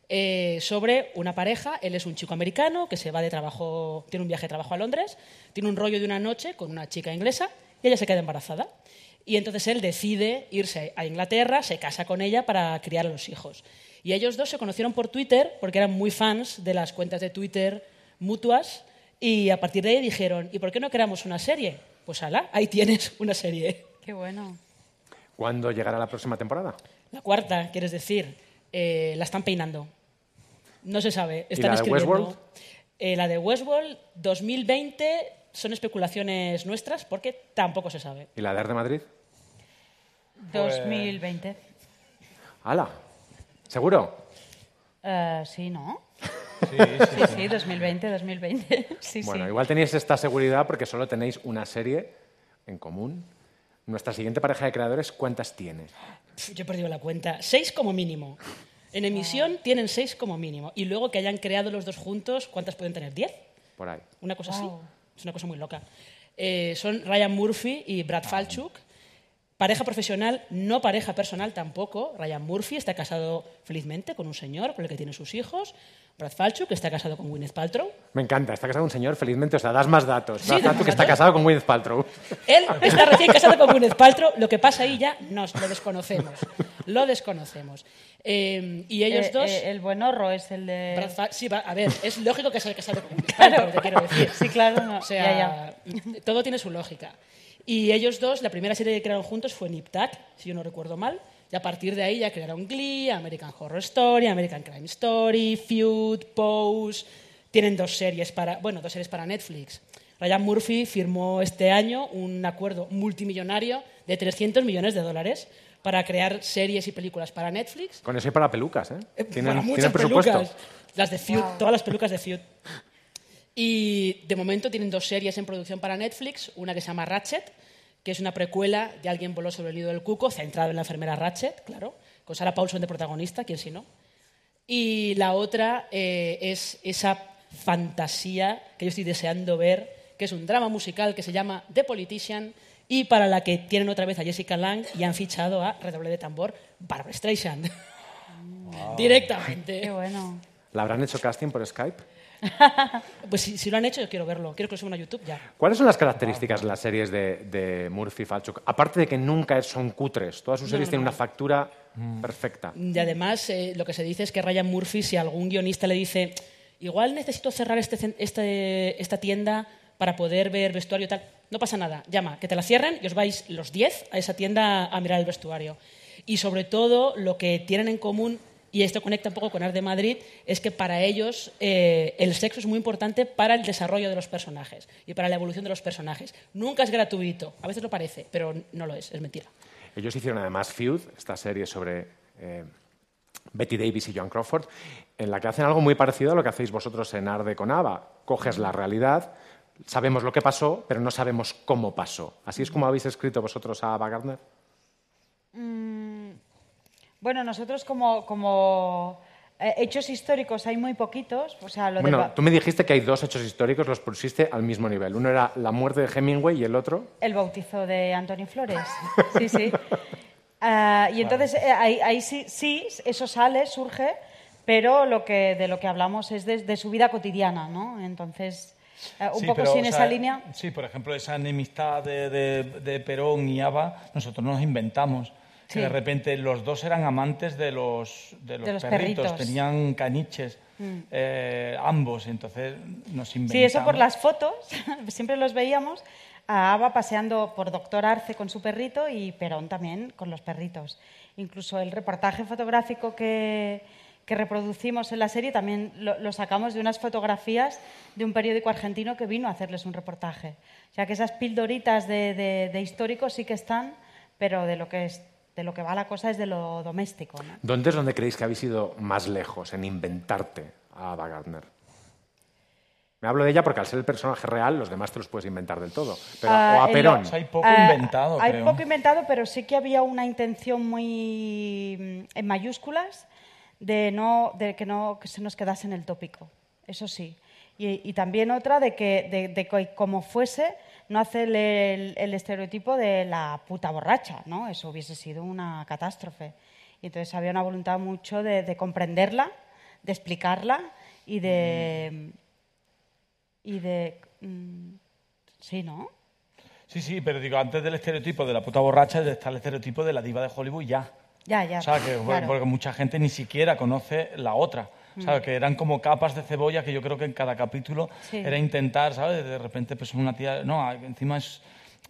Speaker 11: eh, sobre una pareja. Él es un chico americano que se va de trabajo, tiene un viaje de trabajo a Londres, tiene un rollo de una noche con una chica inglesa y ella se queda embarazada. Y entonces él decide irse a Inglaterra, se casa con ella para criar a los hijos. Y ellos dos se conocieron por Twitter porque eran muy fans de las cuentas de Twitter mutuas y a partir de ahí dijeron, ¿y por qué no creamos una serie? Pues ala, ahí tienes una serie.
Speaker 6: Qué bueno.
Speaker 4: ¿Cuándo llegará la próxima temporada?
Speaker 11: La cuarta, quieres decir, eh, la están peinando. No se sabe,
Speaker 4: ¿Y
Speaker 11: están
Speaker 4: la de
Speaker 11: escribiendo.
Speaker 4: Westworld?
Speaker 11: Eh, la de Westworld 2020 son especulaciones nuestras porque tampoco se sabe.
Speaker 4: ¿Y la de Arte Madrid?
Speaker 5: Pues-
Speaker 6: 2020.
Speaker 4: ¡Hala! ¿Seguro?
Speaker 6: Eh, sí, ¿no?
Speaker 5: Sí,
Speaker 6: Sí, sí, 2020, 2020. Sí,
Speaker 4: bueno,
Speaker 6: sí.
Speaker 4: igual tenéis esta seguridad porque solo tenéis una serie en común. Nuestra siguiente pareja de creadores, ¿cuántas tiene?
Speaker 11: Yo he perdido la cuenta. Seis como mínimo. En emisión tienen seis como mínimo. Y luego que hayan creado los dos juntos, ¿cuántas pueden tener? ¿Diez?
Speaker 4: Por ahí.
Speaker 11: Una cosa
Speaker 6: Wow.
Speaker 11: así. Es una cosa muy loca. Eh, son Ryan Murphy y Brad Falchuk. Pareja profesional, no pareja personal tampoco. Ryan Murphy está casado felizmente con un señor con el que tiene sus hijos. Brad Falchuk está casado con Gwyneth Paltrow.
Speaker 4: Me encanta, está casado un señor, felizmente, o sea, das más datos.
Speaker 11: Sí, más
Speaker 4: que está casado con Gwyneth Paltrow.
Speaker 11: Él está recién casado con Gwyneth Paltrow. Lo que pasa ahí ya nos lo desconocemos. Lo desconocemos. Eh, y ellos
Speaker 6: Eh,
Speaker 11: dos...
Speaker 6: eh, el buen horro es el de...
Speaker 11: Brad sí, va- a ver, es lógico que se haya casado con Gwyneth Paltrow, te quiero decir.
Speaker 6: Sí, claro, no,
Speaker 11: O sea,
Speaker 6: ya,
Speaker 11: todo tiene su lógica. Y ellos dos, la primera serie que crearon juntos fue Nip Tuck, si yo no recuerdo mal. Y a partir de ahí ya crearon Glee, American Horror Story, American Crime Story, Feud, Pose. Tienen dos series para, bueno, dos series para Netflix. Ryan Murphy firmó este año un acuerdo multimillonario de 300 millones de dólares para crear series y películas para Netflix
Speaker 4: Con eso hay para pelucas, ¿eh?
Speaker 11: eh,
Speaker 4: Tienen,
Speaker 11: para
Speaker 4: tienen presupuesto.
Speaker 11: pelucas. Las de Feud, todas las pelucas de Feud. Y de momento tienen dos series en producción para Netflix, una que se llama Ratchet, que es una precuela de Alguien voló sobre el nido del cuco, centrado en la enfermera Ratchet, claro, con Sarah Paulson de protagonista, quién si no. Y la otra eh, es esa fantasía que yo estoy deseando ver, que es un drama musical que se llama The Politician y para la que tienen otra vez a Jessica Lange y han fichado a, redoble de tambor, Barbara Streisand. Directamente.
Speaker 6: Qué bueno.
Speaker 4: ¿La habrán hecho casting por Skype?
Speaker 11: Pues si, si lo han hecho, yo quiero verlo. Quiero que lo suban a YouTube ya.
Speaker 4: ¿Cuáles son las características de las series de, de Murphy y Falchuk? Aparte de que nunca son cutres, todas sus
Speaker 11: No,
Speaker 4: series
Speaker 11: no,
Speaker 4: tienen
Speaker 11: no.
Speaker 4: una factura perfecta.
Speaker 11: Y además, eh, lo que se dice es que Ryan Murphy, si algún guionista le dice, igual necesito cerrar este, este- esta tienda para poder ver vestuario y tal, no pasa nada, llama, que te la cierren y os vais los 10 a esa tienda a mirar el vestuario. Y sobre todo, lo que tienen en común, y esto conecta un poco con Art de Madrid, es que para ellos eh, el sexo es muy importante para el desarrollo de los personajes y para la evolución de los personajes. Nunca es gratuito, a veces lo parece, pero no lo es, es mentira.
Speaker 4: Ellos hicieron además Feud, esta serie sobre eh, Betty Davis y Joan Crawford, en la que hacen algo muy parecido a lo que hacéis vosotros en Arde con Ava. Coges la realidad, sabemos lo que pasó, pero no sabemos cómo pasó. ¿Así es como habéis escrito vosotros a Ava Gardner?
Speaker 6: Mm, bueno, nosotros como, como eh, hechos históricos hay muy poquitos. O sea, lo
Speaker 4: Bueno, tú me dijiste que hay dos hechos históricos, los pusiste al mismo nivel. Uno era la muerte de Hemingway y el otro...
Speaker 6: el bautizo de Antonio Flores. Sí, sí. Ah, y entonces eh, ahí, ahí sí, sí, eso sale, surge, pero lo que, de lo que hablamos es de, de su vida cotidiana, ¿no? Entonces, eh, un
Speaker 5: Sí,
Speaker 6: poco
Speaker 5: pero,
Speaker 6: sin
Speaker 5: o
Speaker 6: esa línea.
Speaker 5: Sí, por ejemplo, esa enemistad de, de- de Perón y Ava, nosotros nos inventamos. Que
Speaker 6: Sí.
Speaker 5: de repente los dos eran amantes de los, de los,
Speaker 6: De los
Speaker 5: perritos,
Speaker 6: perritos.
Speaker 5: tenían caniches,
Speaker 6: Mm.
Speaker 5: eh, ambos, entonces nos inventamos.
Speaker 6: Sí, eso por las fotos, siempre los veíamos. A Ava paseando por Doctor Arce con su perrito y Perón también con los perritos. Incluso el reportaje fotográfico que, que reproducimos en la serie también lo, lo sacamos de unas fotografías de un periódico argentino que vino a hacerles un reportaje. O sea que esas pildoritas de, de- de históricos sí que están, pero de lo que es de lo que va la cosa es de lo doméstico. ¿no?
Speaker 4: ¿Dónde es donde creéis que habéis ido más lejos en inventarte a Ava Gardner? Me hablo de ella porque al ser el personaje real, los demás te los puedes inventar del todo. Pero,
Speaker 6: Ah,
Speaker 4: o a Perón.
Speaker 5: Hay poco
Speaker 6: Ah,
Speaker 5: inventado,
Speaker 6: Hay
Speaker 5: creo.
Speaker 6: poco inventado, pero sí que había una intención muy mm, en mayúsculas de no de que no que se nos quedase en el tópico. Eso sí. Y, y también otra de que de, de que como fuese no hacer el, el estereotipo de la puta borracha, ¿no? Eso hubiese sido una catástrofe. Y entonces había una voluntad mucho de, de comprenderla, de explicarla y de y de mm, sí, ¿no?
Speaker 5: Sí, sí, pero digo, antes del estereotipo de la puta borracha está el estereotipo de la diva de Hollywood ya.
Speaker 6: Ya, ya.
Speaker 5: O sea, que
Speaker 6: claro.
Speaker 5: porque mucha gente ni siquiera conoce la otra. ¿Sabes? Que eran como capas de cebolla que yo creo que en cada capítulo
Speaker 6: Sí.
Speaker 5: era intentar, ¿sabes? De repente, pues una tía. No, encima es.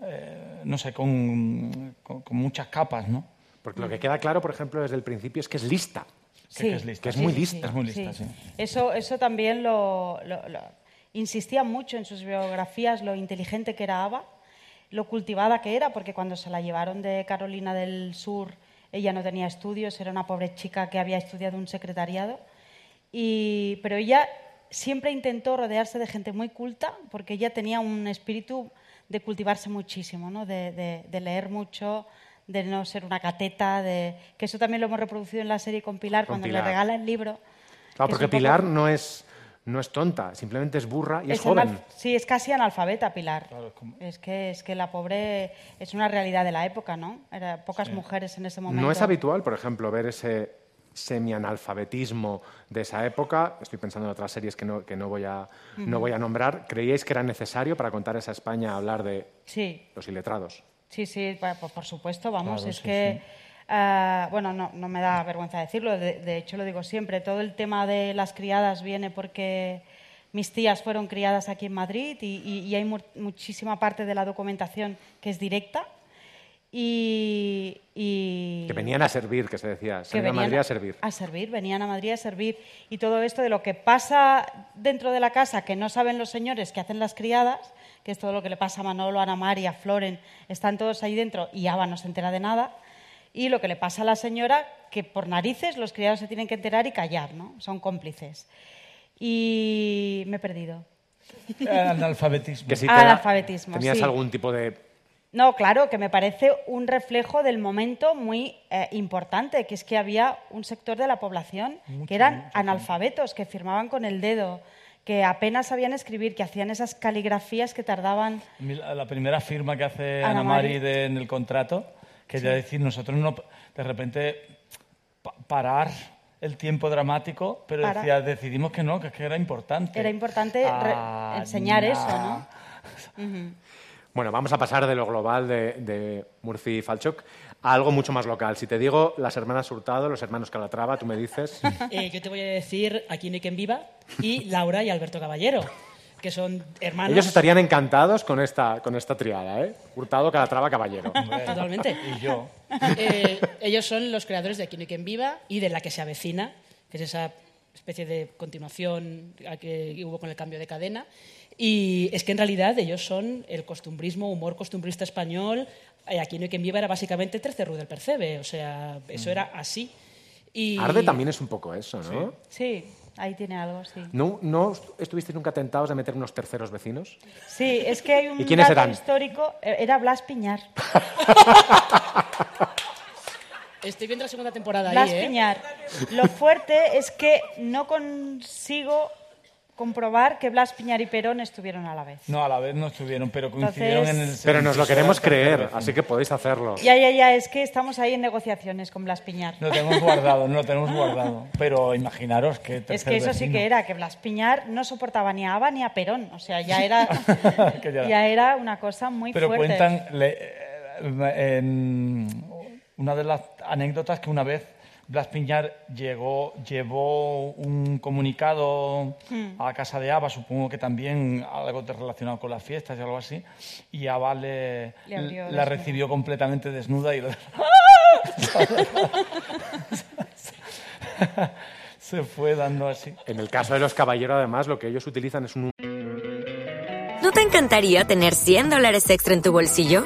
Speaker 5: eh, no sé, con, con, con muchas capas, ¿no?
Speaker 4: Porque lo que queda claro, por ejemplo, desde el principio es que es lista.
Speaker 6: Sí.
Speaker 5: que es lista.
Speaker 4: Que es
Speaker 6: Sí,
Speaker 4: muy
Speaker 6: sí,
Speaker 4: lista.
Speaker 5: Es muy lista, sí.
Speaker 6: Eso, eso también lo, lo- lo- insistía mucho en sus biografías, lo inteligente que era Ava, lo cultivada que era, porque cuando se la llevaron de Carolina del Sur, ella no tenía estudios, era una pobre chica que había estudiado un secretariado. Y, pero ella siempre intentó rodearse de gente muy culta, porque ella tenía un espíritu de cultivarse muchísimo, ¿no? de, de- de leer mucho, de no ser una cateta, de, que eso también lo hemos reproducido en la serie con Pilar,
Speaker 4: Con
Speaker 6: cuando
Speaker 4: Pilar.
Speaker 6: le regala el libro.
Speaker 4: Claro, porque
Speaker 6: un poco-
Speaker 4: Pilar no es, no es tonta, simplemente es burra y es,
Speaker 6: es
Speaker 4: joven.
Speaker 6: anal- sí, es casi analfabeta Pilar.
Speaker 5: Claro, es como-
Speaker 6: Es que es que la pobre es una realidad de la época, ¿no? Era pocas mujeres en ese momento.
Speaker 4: No es habitual, por ejemplo, ver ese semianalfabetismo de esa época. Estoy pensando en otras series que no, que no, voy, a, no voy a nombrar. ¿Creíais que era necesario para contar esa España hablar de
Speaker 6: Sí,
Speaker 4: los iletrados?
Speaker 6: sí, sí, por, por supuesto, vamos.
Speaker 5: Claro,
Speaker 6: es
Speaker 5: sí,
Speaker 6: que, ah, bueno, no, no me da vergüenza decirlo, de, de hecho lo digo siempre, todo el tema de las criadas viene porque mis tías fueron criadas aquí en Madrid y, y- y hay mu- muchísima parte de la documentación que es directa. Y, y-
Speaker 4: Que venían a servir, que se decía. Se
Speaker 6: que
Speaker 4: venían a Madrid a servir.
Speaker 6: A servir, venían a Madrid a servir. Y todo esto de lo que pasa dentro de la casa, que no saben los señores que hacen las criadas, que es todo lo que le pasa a Manolo, a Ana María, a Floren, están todos ahí dentro y Ava no se entera de nada. Y lo que le pasa a la señora, que por narices los criados se tienen que enterar y callar, ¿no? Son cómplices. Y me he perdido.
Speaker 5: Analfabetismo.
Speaker 4: Que si
Speaker 6: analfabetismo,
Speaker 4: ¿Tenías
Speaker 6: sí.
Speaker 4: algún tipo de
Speaker 6: No, claro, que me parece un reflejo del momento muy eh, importante, que es que había un sector de la población que eran analfabetos, que firmaban con el dedo, que apenas sabían escribir, que hacían esas caligrafías que tardaban.
Speaker 5: La primera firma que hace
Speaker 6: Ana
Speaker 5: Ana Mari de- en el contrato, que es decir, nosotros no, de repente pa- parar el tiempo dramático, pero
Speaker 6: Para.
Speaker 5: decía, decidimos que no, que es que era importante.
Speaker 6: Era importante
Speaker 5: Ah,
Speaker 6: enseñar
Speaker 5: nah.
Speaker 6: eso, ¿no? Ujú.
Speaker 4: Bueno, vamos a pasar de lo global de, de Murphy y Falchuk a algo mucho más local. Si te digo las hermanas Hurtado, los hermanos Calatrava, tú me dices...
Speaker 11: Eh, yo te voy a decir Aquí no hay quien viva y Laura y Alberto Caballero, que son hermanos.
Speaker 4: Ellos estarían encantados con esta, con esta triada, ¿eh? Hurtado, Calatrava, Caballero.
Speaker 11: Totalmente.
Speaker 5: Y yo.
Speaker 11: Eh, ellos son los creadores de Aquí no hay quien viva y de La que se avecina, que es esa especie de continuación a que hubo con el cambio de cadena. Y es que en realidad ellos son el costumbrismo, humor costumbrista español. Eh, Aquí no hay quien viva era básicamente Tercerru del Percebe, o sea, eso era así. Y...
Speaker 4: Arde también es un poco eso, ¿no?
Speaker 6: Sí, ahí tiene algo, sí.
Speaker 4: ¿No, ¿No estuvisteis nunca tentados de meter unos terceros vecinos?
Speaker 6: Sí, es que hay un
Speaker 4: ¿Y quiénes
Speaker 6: dato
Speaker 4: eran?
Speaker 6: histórico, eh, era Blas Piñar.
Speaker 11: Estoy viendo la segunda temporada
Speaker 6: Blas
Speaker 11: ahí, ¿eh?
Speaker 6: Piñar. Lo fuerte es que no consigo comprobar que Blas Piñar y Perón estuvieron a la vez.
Speaker 5: No, a la vez no estuvieron, pero coincidieron en el...
Speaker 4: Pero nos lo queremos creer, así que podéis hacerlo.
Speaker 6: Ya, ya, ya, es que estamos ahí en negociaciones con Blas Piñar.
Speaker 5: Lo tenemos guardado, no lo tenemos guardado. Pero imaginaros que...
Speaker 6: Es que eso sí que era, que Blas Piñar no soportaba ni a Ava ni a Perón. O sea, ya era,
Speaker 5: ya-
Speaker 6: ya era una cosa muy
Speaker 5: Pero
Speaker 6: fuerte.
Speaker 5: cuentan le- eh, en una de las anécdotas que una vez Blas Piñar llegó, llevó un comunicado
Speaker 6: Hmm.
Speaker 5: a casa de Ava, supongo que también algo relacionado con las fiestas y algo así, y Ava le, la recibió completamente desnuda y lo- se fue dando así.
Speaker 4: En el caso de los caballeros, además, lo que ellos utilizan es un...
Speaker 7: ¿No te encantaría tener 100 dólares extra en tu bolsillo?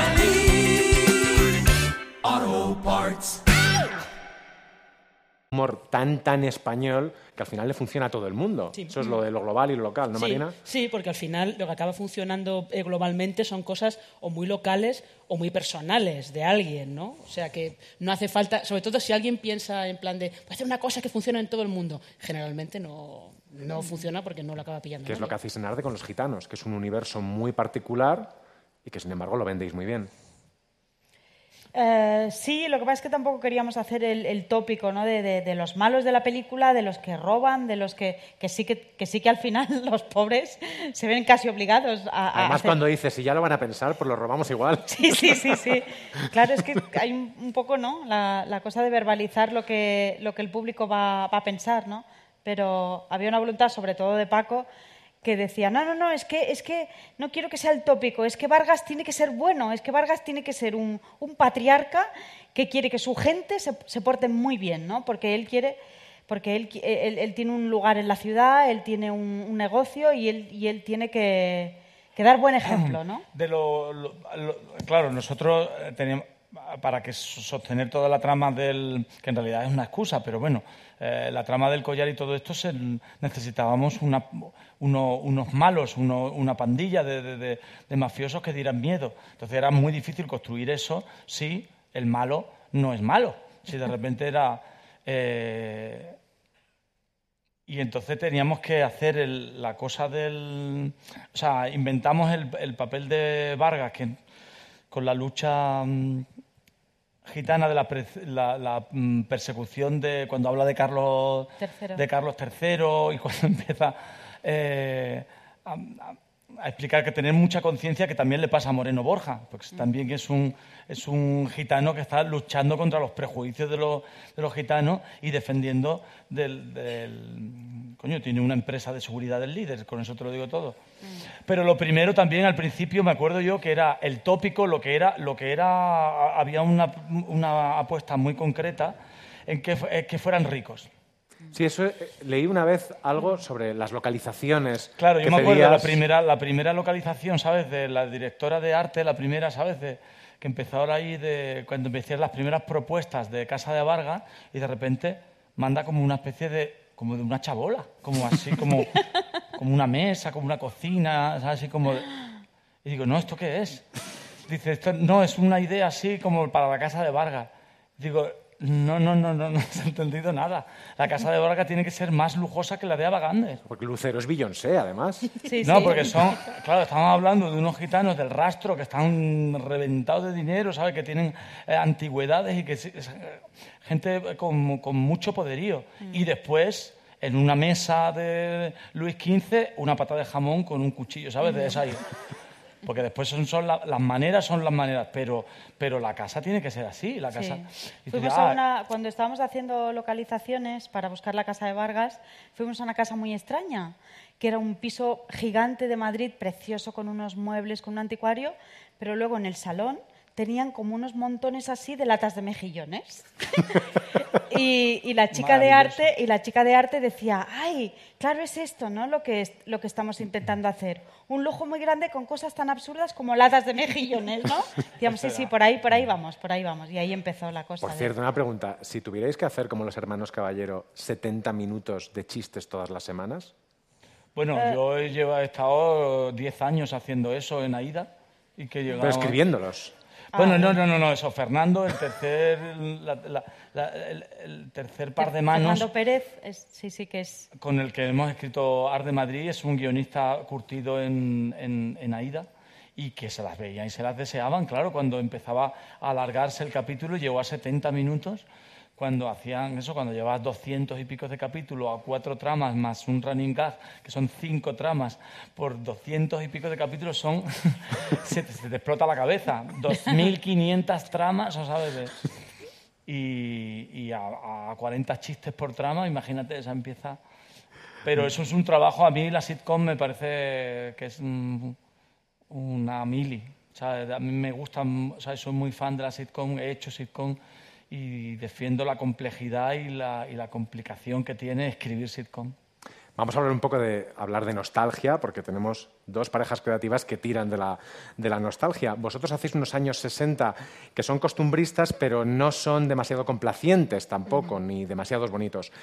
Speaker 4: humor tan, tan español que al final le funciona a todo el mundo.
Speaker 11: Sí.
Speaker 4: Eso es lo de lo global y lo local, ¿no,
Speaker 11: sí,
Speaker 4: Marina?
Speaker 11: Sí, porque al final lo que acaba funcionando eh, globalmente son cosas o muy locales o muy personales de alguien, ¿no? O sea que no hace falta, sobre todo si alguien piensa en plan de, voy a hacer una cosa que funciona en todo el mundo, generalmente no, no funciona porque no lo acaba pillando.
Speaker 4: Que es lo que hacéis en Arte con los gitanos, que es un universo muy particular y que sin embargo lo vendéis muy bien.
Speaker 6: Eh, sí, lo que pasa es que tampoco queríamos hacer el, el tópico ¿no? de, de- de los malos de la película, de los que roban, de los que, que, sí, que, que sí que al final los pobres se ven casi obligados a, a
Speaker 4: Además,
Speaker 6: hacer-
Speaker 4: cuando dices, si ya lo van a pensar, pues lo robamos igual.
Speaker 6: Sí, sí, sí, sí. Claro, es que hay un, un poco, ¿no? La, la cosa de verbalizar lo que, lo que el público va, va a pensar, ¿no? Pero había una voluntad, sobre todo de Paco, que decía, no, no, no, es que, es que no quiero que sea el tópico, es que Vargas tiene que ser bueno, es que Vargas tiene que ser un, un patriarca que quiere que su gente se, se porte muy bien, ¿no? Porque él quiere... Porque él, qui- él, él tiene un lugar en la ciudad, él tiene un, negocio y él, y él tiene que, dar buen ejemplo, ¿no?
Speaker 5: De lo, lo- claro, nosotros eh, teníamos para que so- sostener toda la trama del que en realidad es una excusa, pero bueno, eh, la trama del collar y todo esto se, necesitábamos una- uno- unos malos, uno- una pandilla de, de- mafiosos que dieran miedo. Entonces era muy difícil construir eso si el malo no es malo, si de repente era eh, y entonces teníamos que hacer el- la cosa del... O sea, inventamos el, el papel de Vargas, que con la lucha mm, gitana de la, la- la, mm, persecución de... Cuando habla de Carlos, de Carlos III y cuando empieza eh, a, a- a explicar que tener mucha conciencia que también le pasa a Moreno Borja, porque también es un, es un gitano que está luchando contra los prejuicios de los, de los gitanos y defendiendo del, del- Coño, tiene una empresa de seguridad del líder, con eso te lo digo todo. Pero lo primero también al principio me acuerdo yo que era el tópico, lo que era, lo que era había una, una apuesta muy concreta en que, que fueran ricos.
Speaker 4: Sí, eso eh, leí una vez algo sobre las localizaciones.
Speaker 5: Claro, yo me acuerdo de la
Speaker 4: pedías.
Speaker 5: primera, la primera localización, ¿sabes? De la directora de arte, la primera, ¿sabes? De, que empezó ahora ahí, de, cuando empecé las primeras propuestas de Casa de Vargas y de repente manda como una especie de, como de una chabola, como así, como, como una mesa, como una cocina, ¿sabes? Así como... de- Y digo, no, ¿esto qué es? Dice, esto no, es una idea así como para la Casa de Vargas. Digo, no, no, no, no, no has entendido nada. La Casa de Vargas tiene que ser más lujosa que la de Abagandes.
Speaker 4: Porque Lucero es Beyoncé, además.
Speaker 5: no, porque son, claro, estamos hablando de unos gitanos del rastro que están reventados de dinero, ¿sabes? Que tienen eh, antigüedades y que sí- es, eh, gente con, con mucho poderío. Y después, en una mesa de Luis XV, una pata de jamón con un cuchillo, ¿sabes? De esa ahí. Porque después son, son la- las maneras, son las maneras, pero, pero la casa tiene que ser así. La casa,
Speaker 6: Sí. Fuimos a
Speaker 5: "Ah,
Speaker 6: una, cuando estábamos haciendo localizaciones para buscar la casa de Vargas, fuimos a una casa muy extraña, que era un piso gigante de Madrid, precioso, con unos muebles, con un anticuario, pero luego en el salón tenían como unos montones así de latas de mejillones. y, y la chica de arte y la chica de arte decía, ay, claro es esto, ¿no? Lo que es, lo que estamos intentando hacer, un lujo muy grande con cosas tan absurdas como latas de mejillones, ¿no? Decíamos, sí, sí, por ahí, por ahí vamos, por ahí vamos, y ahí empezó la cosa.
Speaker 4: Por
Speaker 6: de-
Speaker 4: cierto, una pregunta. Si tuvierais que hacer como los hermanos Caballero 70 minutos de chistes todas las semanas,
Speaker 5: Bueno,
Speaker 6: Eh.
Speaker 5: yo he, llevado- he estado 10 años haciendo eso en AIDA. Y que llegaba...
Speaker 4: pero escribiéndolos.
Speaker 5: Bueno, no, no, no, no, eso. Fernando, el tercer, la- la- la- el, el tercer par de manos
Speaker 6: Fernando Pérez, es- sí, sí que es.
Speaker 5: con el que hemos escrito Art de Madrid es un guionista curtido en, en, en Aida y que se las veían y se las deseaban, claro, cuando empezaba a alargarse el capítulo, llegó a 70 minutos, cuando hacían eso, cuando llevabas 200 y pico de capítulo a cuatro tramas más un running gag, que son cinco tramas, por 200 y pico de capítulos son... se, te, se te explota la cabeza. 2.500 tramas, o sabes... de- y, y a, a 40 chistes por trama, imagínate, esa empieza... Pero eso es un trabajo, a mí la sitcom me parece que es un- una mili. O sea, a mí me gusta, o sea, soy muy fan de la sitcom, he hecho sitcom y defiendo la complejidad y la, y la complicación que tiene escribir sitcom.
Speaker 4: Vamos a hablar un poco de hablar de nostalgia, porque tenemos dos parejas creativas que tiran de la, de la nostalgia. Vosotros hacéis unos años 60 que son costumbristas, pero no son demasiado complacientes tampoco, ni demasiados bonitos.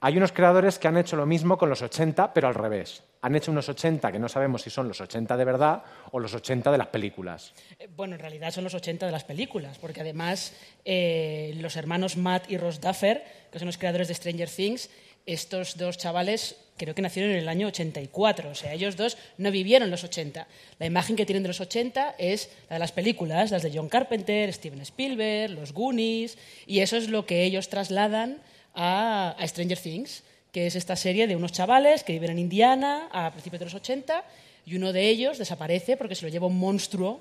Speaker 4: Hay unos creadores que han hecho lo mismo con los 80, pero al revés. Han hecho unos 80 que no sabemos si son los 80 de verdad o los 80 de las películas.
Speaker 11: Eh, Bueno, en realidad son los 80 de las películas, porque además eh, los hermanos Matt y Ross Duffer, que son los creadores de Stranger Things, estos dos chavales creo que nacieron en el año 84, o sea, ellos dos no vivieron los 80. La imagen que tienen de los 80 es la de las películas, las de John Carpenter, Steven Spielberg, los Goonies, y eso es lo que ellos trasladan a, Stranger Things, que es esta serie de unos chavales que viven en Indiana a principios de los 80 y uno de ellos desaparece porque se lo lleva un monstruo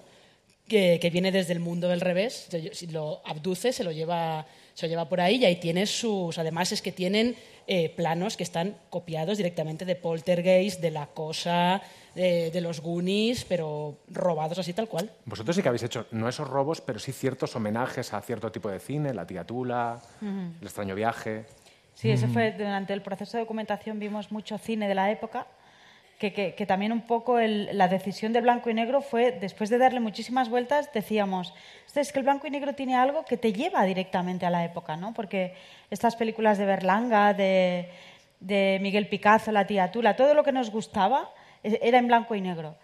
Speaker 11: que, que viene desde el mundo del revés, lo abduce, se lo lleva, se lo lleva por ahí y ahí tiene sus... Además es que tienen eh, planos que están copiados directamente de Poltergeist, de La Cosa, de, de los Goonies, pero robados así tal cual.
Speaker 4: Vosotros sí que habéis hecho, no esos robos, pero sí ciertos homenajes a cierto tipo de cine, La tía Tula. El extraño viaje.
Speaker 6: Sí, ese fue durante el proceso de documentación vimos mucho cine de la época, que, también un poco el- la decisión del blanco y negro fue, después de darle muchísimas vueltas, decíamos, "Este, es que el blanco y negro tiene algo que te lleva directamente a la época, ¿no? Porque estas películas de Berlanga, de, Miguel Picasso, La tía Tula, todo lo que nos gustaba eh, era en blanco y negro.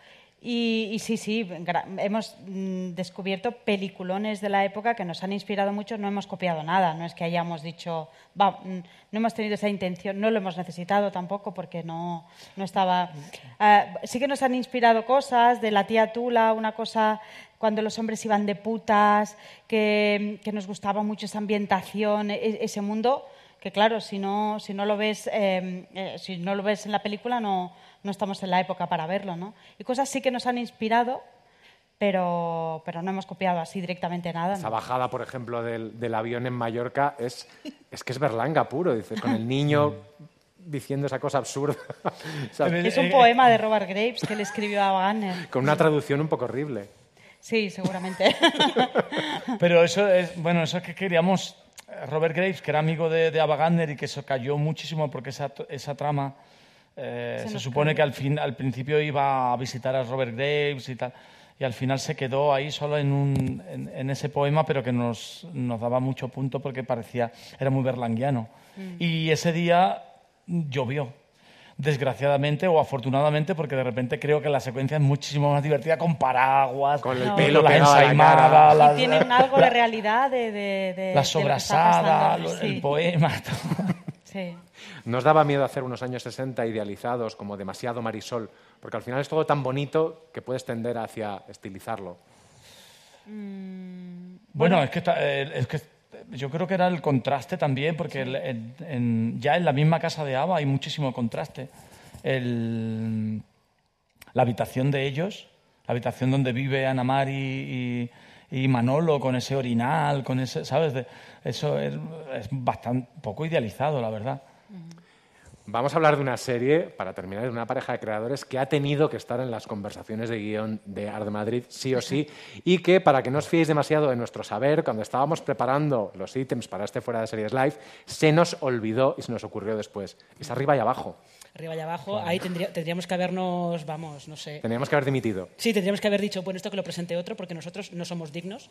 Speaker 6: Y, y sí, sí, hemos mm, descubierto peliculones de la época que nos han inspirado mucho, no hemos copiado nada, no es que hayamos dicho, va, mm, no hemos tenido esa intención, no lo hemos necesitado tampoco porque no, no estaba... Ah, sí que nos han inspirado cosas de la tía Tula, una cosa cuando los hombres iban de putas, que, que nos gustaba mucho esa ambientación, e- ese mundo, que claro, si no, si no lo ves, eh, eh, si no lo ves en la película, no, no estamos en la época para verlo, ¿no? Y cosas sí que nos han inspirado, pero, pero no hemos copiado así directamente nada. ¿no?
Speaker 4: Esa bajada, por ejemplo, del, del avión en Mallorca es, es que es Berlanga puro, dices, con el niño diciendo esa cosa absurda. O sea,
Speaker 6: Es un poema de Robert Graves que le escribió a Wagner.
Speaker 4: con una traducción un poco horrible.
Speaker 6: Sí, seguramente.
Speaker 5: Pero eso es, bueno, eso es que queríamos, Robert Graves, que era amigo de, de Ava Gardner y que se cayó muchísimo porque esa, esa trama, eh,
Speaker 6: Se
Speaker 5: se, supone
Speaker 6: cayó.
Speaker 5: que al, fin, al principio iba a visitar a Robert Graves y tal, y al final se quedó ahí solo en, un, en, en ese poema, pero que nos, nos daba mucho punto porque parecía, era muy berlanguiano.
Speaker 6: Mm.
Speaker 5: Y ese día llovió. Desgraciadamente o afortunadamente, porque de repente creo que la secuencia es muchísimo más divertida con paraguas, con
Speaker 4: el pelo
Speaker 5: la
Speaker 4: la
Speaker 5: ensaimada, la-
Speaker 6: y tiene un algo
Speaker 5: la-
Speaker 6: de realidad de, de, de-
Speaker 5: la
Speaker 6: de lo que está
Speaker 5: sobrasada,
Speaker 6: pasando.
Speaker 5: lo-
Speaker 6: Sí.
Speaker 5: el poema. todo.
Speaker 6: Sí.
Speaker 4: ¿Nos daba miedo hacer unos años 60 idealizados como demasiado marisol? Porque al final es todo tan bonito que puedes tender hacia estilizarlo.
Speaker 5: Bueno, es que, está- eh, es que yo creo que era el contraste también, porque el- en- en- ya en la misma casa de Ava hay muchísimo contraste. El- la habitación de ellos, la habitación donde vive Ana Mari y, y Manolo con ese orinal, con ese, ¿sabes? Eso es, es bastante poco idealizado, la verdad.
Speaker 4: Vamos a hablar de una serie, para terminar, de una pareja de creadores que ha tenido que estar en las conversaciones de guion de Art de Madrid, sí o sí, y que, para que no os fiéis demasiado de nuestro saber, cuando estábamos preparando los ítems para este Fuera de Series Live, se nos olvidó y se nos ocurrió después. Es arriba y abajo.
Speaker 11: Arriba y abajo, ahí tendría- tendríamos que habernos, vamos, no sé.
Speaker 4: Teníamos que haber dimitido.
Speaker 11: Sí, tendríamos que haber dicho, bueno, esto que lo presente otro, porque nosotros no somos dignos.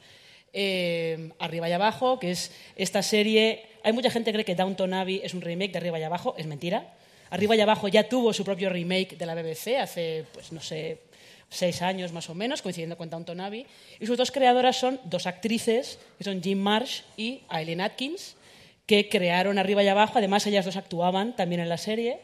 Speaker 11: Eh, arriba y abajo, que es esta serie. Hay mucha gente que cree que Downton Abbey es un remake de Arriba y abajo, es mentira. Arriba y abajo ya tuvo su propio remake de la BBC hace, pues no sé, seis años más o menos, coincidiendo con Downton Abbey. Y sus dos creadoras son dos actrices, que son Jim Marsh y Eileen Atkins, que crearon Arriba y Abajo. Además, ellas dos actuaban también en la serie.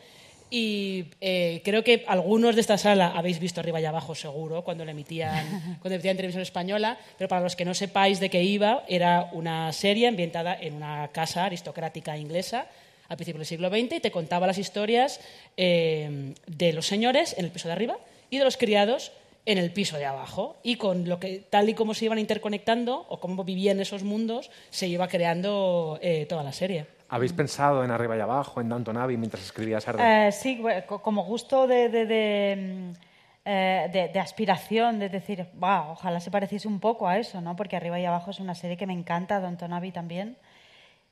Speaker 11: Y eh, creo que algunos de esta sala habéis visto Arriba y Abajo, seguro, cuando le emitían, cuando emitían en televisión española. Pero para los que no sepáis de qué iba, era una serie ambientada en una casa aristocrática inglesa al principio del siglo XX y te contaba las historias eh, de los señores en el piso de arriba y de los criados en el piso de abajo. Y con lo que, tal y como se iban interconectando o cómo vivían esos mundos, se iba creando eh, toda la serie.
Speaker 4: ¿Habéis pensado en Arriba y Abajo, en Downton Abbey, mientras escribías Arde?
Speaker 6: Eh, sí, como gusto de, de, mm, eh, de, aspiración, de decir, ojalá se pareciese un poco a eso, ¿no? Porque Arriba y Abajo es una serie que me encanta, Downton Abbey también.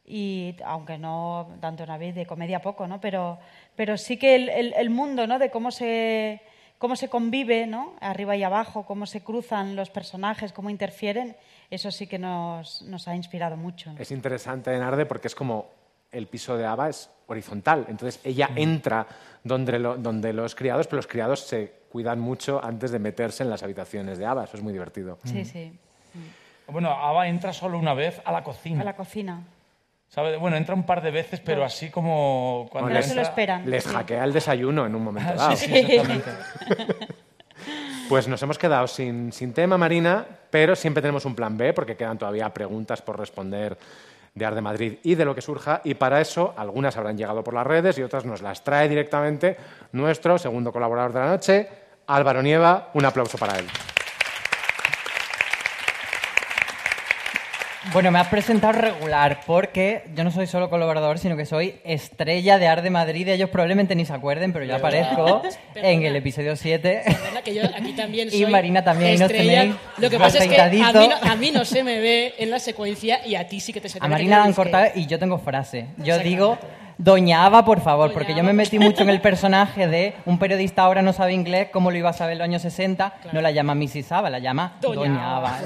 Speaker 6: Y aunque no Downton Abbey de comedia poco, ¿no? Pero, pero sí que el, el, el mundo, ¿no? De cómo se cómo se convive, ¿no? arriba y abajo, cómo se cruzan los personajes, cómo interfieren, eso sí que nos, nos ha inspirado mucho.
Speaker 4: Es interesante en Arde porque es como el piso de Ava es horizontal, entonces ella entra donde, donde los criados, pero los criados se cuidan mucho antes de meterse en las habitaciones de Ava, eso es muy divertido.
Speaker 6: Sí, sí.
Speaker 5: Bueno, Ava entra solo una vez a la cocina.
Speaker 6: A la cocina.
Speaker 5: Bueno, entra un par de veces, pero así como
Speaker 6: cuando no se lo esperan.
Speaker 4: Les hackea el desayuno en un momento dado. Pues nos hemos quedado sin, sin tema, Marina, pero siempre tenemos un plan B porque quedan todavía preguntas por responder de Arde Madrid y de lo que surja. Y para eso, algunas habrán llegado por las redes y otras nos las trae directamente nuestro segundo colaborador de la noche, Álvaro Nieva. Un aplauso para él.
Speaker 12: Bueno, me has presentado regular porque yo no soy solo colaborador, sino que soy estrella de Arde Madrid. Ellos probablemente ni se acuerden, pero yo aparezco en el episodio 7.
Speaker 11: Que yo aquí también soy
Speaker 12: y Marina también.
Speaker 11: Estrella. Lo que pasa es que a mí, no, a mí, no, se me ve en la secuencia y a ti sí que te se te
Speaker 12: A Marina la han cortado y yo tengo frase. Yo digo Doña Ava, por favor, porque yo me metí mucho en el personaje de un periodista ahora no sabe inglés, ¿cómo lo iba a saber en los años 60? No la llama Mrs. Ava, la llama Doña, Ava.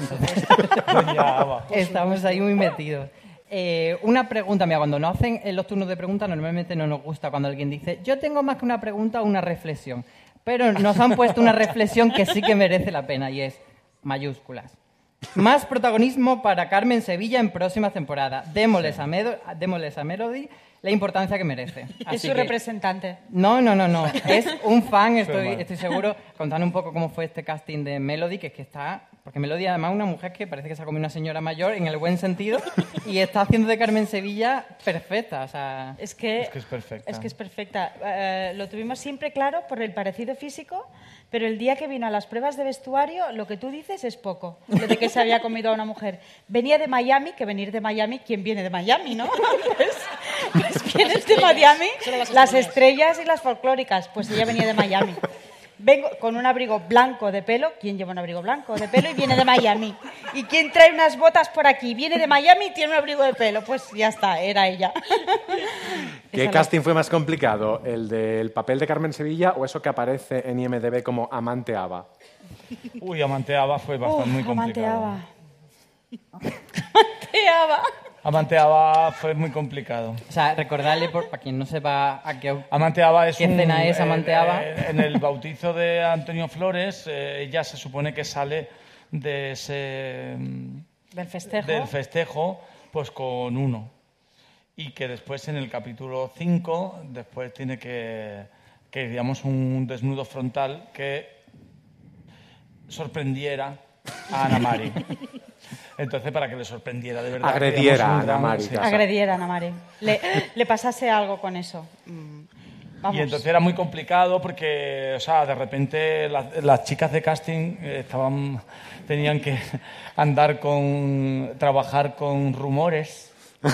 Speaker 12: Doña Ava. Estamos ahí muy metidos. Eh, una pregunta, mira, cuando nos hacen en los turnos de preguntas, normalmente no nos gusta cuando alguien dice, yo tengo más que una pregunta o una reflexión. Pero nos han puesto una reflexión que sí que merece la pena y es mayúsculas. Más protagonismo para Carmen Sevilla en próximas temporadas. Démosles, a, démosles a Melody la importancia que merece.
Speaker 6: es su representante.
Speaker 12: No, no, no, no. Es un fan, estoy, estoy seguro. Contando un poco cómo fue este casting de Melody, que es que está. Porque Melody, además, es una mujer que parece que se ha comido una señora mayor en el buen sentido y está haciendo de Carmen Sevilla perfecta. O sea,
Speaker 6: es, que,
Speaker 5: es que es perfecta.
Speaker 6: Es que es perfecta. Eh, lo tuvimos siempre claro por el parecido físico pero el día que vino a las pruebas de vestuario, lo que tú dices es poco, lo de que se había comido a una mujer. Venía de Miami, que venir de Miami, ¿quién viene de Miami, no? Pues, pues ¿quién es de Miami? Las estrellas y las folclóricas, pues ella venía de Miami. Vengo con un abrigo blanco de pelo. ¿Quién lleva un abrigo blanco de pelo y viene de Miami? ¿Y quién trae unas botas por aquí? Viene de Miami y tiene un abrigo de pelo. Pues ya está, era ella.
Speaker 4: ¿Qué casting fue más complicado? ¿El del papel de Carmen Sevilla o eso que aparece en IMDB como Amante Ava?
Speaker 5: Uy, Amante Ava fue bastante muy complicado.
Speaker 6: Amante Ava.
Speaker 5: Amanteaba fue muy complicado.
Speaker 12: O sea, recordarle, por, para quien no sepa a qué,
Speaker 5: Amanteaba es
Speaker 12: qué escena es Amanteaba.
Speaker 5: Eh, en el bautizo de Antonio Flores, eh, ella se supone que sale de ese...
Speaker 6: Mm, del festejo.
Speaker 5: Del festejo, pues con uno. Y que después en el capítulo 5, después tiene que, que, digamos, un desnudo frontal que sorprendiera a Ana Mari. Entonces, para que le sorprendiera de verdad.
Speaker 4: Agrediera a Ana Mari.
Speaker 6: Agrediera a Ana Mari. Le, pasase algo con eso.
Speaker 5: Mm, y entonces era muy complicado porque, o sea, de repente las, chicas de casting estaban, tenían que andar con, trabajar con rumores.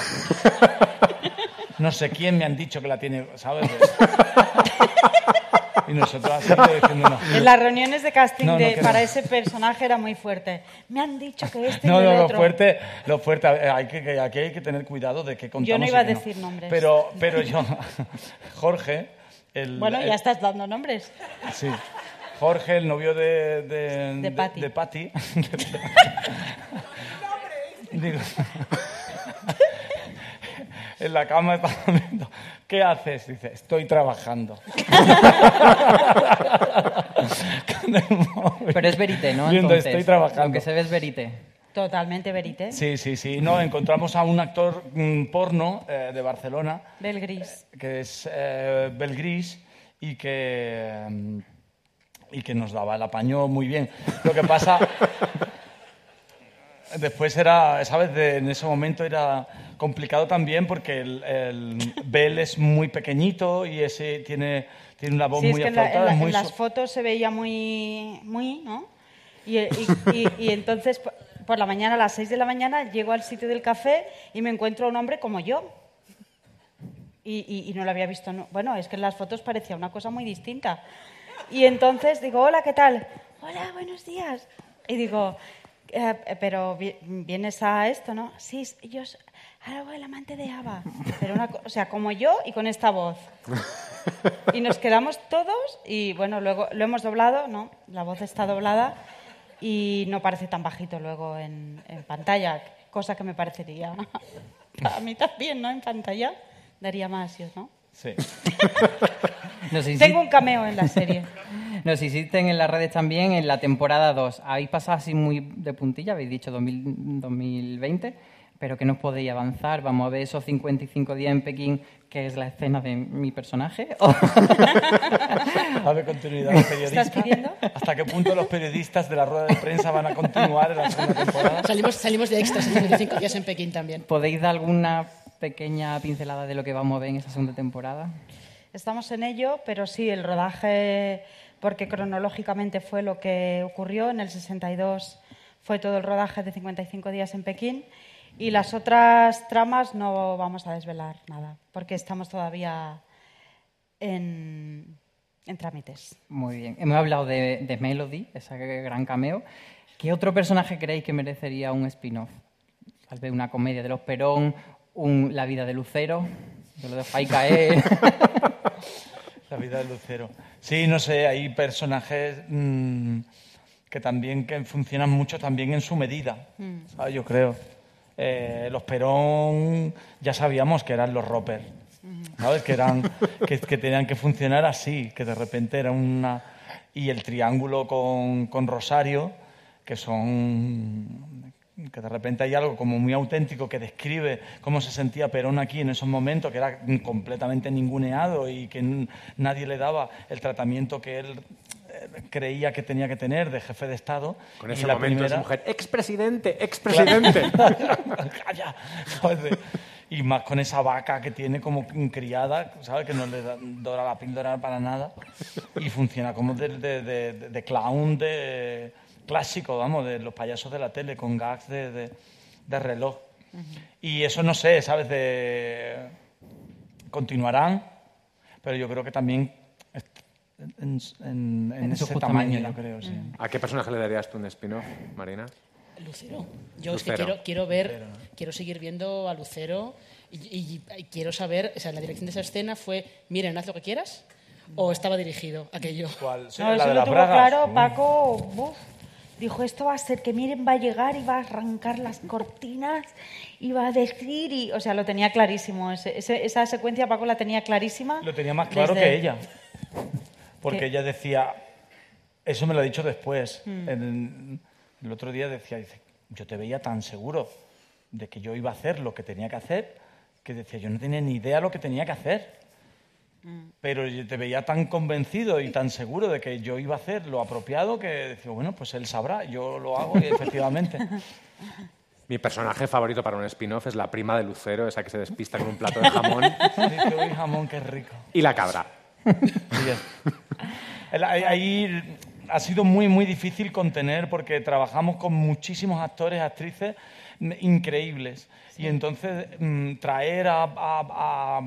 Speaker 5: No sé quién me han dicho que la tiene, ¿sabes? Y nosotros diciendo no.
Speaker 6: En las reuniones de casting para ese personaje era muy fuerte. Me han dicho que este
Speaker 5: no,
Speaker 6: y
Speaker 5: no,
Speaker 6: lo
Speaker 5: otro. fuerte, lo fuerte, hay que, aquí hay que tener cuidado de que contamos.
Speaker 6: Yo no iba a decir nombres.
Speaker 5: Pero, pero yo, Jorge, el,
Speaker 6: bueno, ya estás dando nombres.
Speaker 5: Sí. Jorge, el novio de
Speaker 6: de, de, Patty.
Speaker 5: De, Patty. Digo, en la cama estaba viendo ¿qué haces? Dice, estoy trabajando.
Speaker 12: Pero es verité, ¿no?
Speaker 5: Viendo,
Speaker 12: Entonces,
Speaker 5: estoy trabajando.
Speaker 12: Lo que se ve es verité.
Speaker 6: Totalmente verité.
Speaker 5: Sí, sí, sí. No, encontramos a un actor mm, porno eh, de Barcelona.
Speaker 6: Belgris.
Speaker 5: Que es eh, Belgris y que, mm, y que nos daba el apaño muy bien. Lo que pasa... Después era, ¿sabes? De- en ese momento era complicado también porque el, el Bell es muy pequeñito y ese tiene, tiene una voz
Speaker 6: Sí, es
Speaker 5: muy
Speaker 6: que en, la- en
Speaker 5: aflautada.
Speaker 6: la-
Speaker 5: es muy
Speaker 6: en las fotos se veía muy, muy, ¿no? Y, y- y- y entonces por, la mañana, a las 6 de la mañana, llego al sitio del café y me encuentro a un hombre como yo. Y, y- y no lo había visto. no- Bueno, es que en las fotos parecía una cosa muy distinta. Y entonces digo, hola, ¿qué tal? Hola, buenos días. Y digo, "Eh, eh, pero vi- vienes a esto, ¿no? Sí, yo ahora el amante de Ava. Pero una, o sea, como yo y con esta voz. Y nos quedamos todos y bueno, luego lo hemos doblado, ¿no? La voz está doblada y no parece tan bajito luego en, en pantalla, cosa que me parecería a mí también, ¿no? En pantalla daría más, ¿no?
Speaker 5: Sí.
Speaker 6: Tengo un cameo en la serie.
Speaker 12: nos hicisten en las redes también en la temporada 2. Habéis pasado así muy de puntilla, habéis dicho 2000 2020, pero que no podéis avanzar. Vamos a ver esos 55 días en Pekín, que es la escena de mi personaje.
Speaker 5: A ver, continuidad los periodistas.
Speaker 6: ¿Estás pidiendo?
Speaker 5: ¿Hasta qué punto los periodistas de la rueda de prensa van a continuar en la segunda temporada?
Speaker 11: Salimos, salimos de extras en 25 días en Pekín también.
Speaker 12: ¿Podéis dar alguna pequeña pincelada de lo que vamos a ver en esa segunda temporada?
Speaker 6: Estamos en ello, pero sí, el rodaje, porque cronológicamente fue lo que ocurrió, en el 62 fue todo el rodaje de 55 días en Pekín y las otras tramas no vamos a desvelar nada, porque estamos todavía en, en trámites.
Speaker 12: Muy bien. Hemos hablado de, de Melody, ese gran cameo. ¿Qué otro personaje creéis que merecería un spin-off? Tal vez una comedia de los Perón, un La vida de Lucero. Yo lo dejo ahí caer.
Speaker 5: La vida de Lucero. Sí, no sé, hay personajes mm, que también que funcionan mucho también en su medida,
Speaker 6: Mm.
Speaker 5: ¿sabes? yo creo. Eh, los Perón ya sabíamos que eran los Roper, ¿sabes? Que, eran, que, que tenían que funcionar así, que de repente era una... Y el triángulo con, con Rosario, que son que de repente hay algo como muy auténtico que describe cómo se sentía Perón aquí en esos momentos, que era completamente ninguneado y que nadie le daba el tratamiento que él eh, creía que tenía que tener de jefe de Estado.
Speaker 4: Con
Speaker 5: Y
Speaker 4: ese
Speaker 5: la
Speaker 4: momento
Speaker 5: primera-
Speaker 4: mujer, expresidente, expresidente.
Speaker 5: Calla, ¿sabes? Y más con esa vaca que tiene como criada, ¿sabes? Que no le da- dora la píldora para nada. Y funciona como de, de- de- de- de clown de, clásico, vamos, de los payasos de la tele, con gags de, de- de reloj. Y eso no sé, ¿sabes? De... Continuarán, pero yo creo que también en, en- en ese tamaño, yo creo, sí.
Speaker 4: ¿A qué personaje le darías tú un spin-off, Marina?
Speaker 11: Lucero. Yo es que
Speaker 4: Lucero.
Speaker 11: quiero, quiero ver, quiero seguir viendo a Lucero y, y- y quiero saber, o sea, la dirección de esa escena fue, miren, haz lo que quieras, o estaba dirigido aquello.
Speaker 5: ¿Cuál?
Speaker 6: No, eso lo tuvo claro Paco. uf, dijo, esto va a ser que Miren va a llegar y va a arrancar las cortinas y va a decir... Y, o sea, lo tenía clarísimo. ese- ese- esa secuencia Paco la tenía clarísima.
Speaker 5: Lo tenía más claro
Speaker 6: desde-
Speaker 5: que ella. Porque
Speaker 6: ¿Qué?
Speaker 5: ella decía, eso me lo ha dicho después.
Speaker 6: Mm.
Speaker 5: En- el otro día decía, dice, yo te veía tan seguro de que yo iba a hacer lo que tenía que hacer, que decía, yo no tenía ni idea lo que tenía que hacer.
Speaker 6: Mm.
Speaker 5: Pero yo te veía tan convencido y tan seguro de que yo iba a hacer lo apropiado que decía, bueno, pues él sabrá, yo lo hago y efectivamente.
Speaker 4: Mi personaje favorito para un spin-off es la prima de Lucero, esa que se despista con un plato de jamón.
Speaker 5: "Uy, jamón, qué rico.
Speaker 4: y la cabra.
Speaker 5: Ahí ha sido muy, muy difícil contener porque trabajamos con muchísimos actores, actrices mm, increíbles. Y entonces mm, traer a, a- a,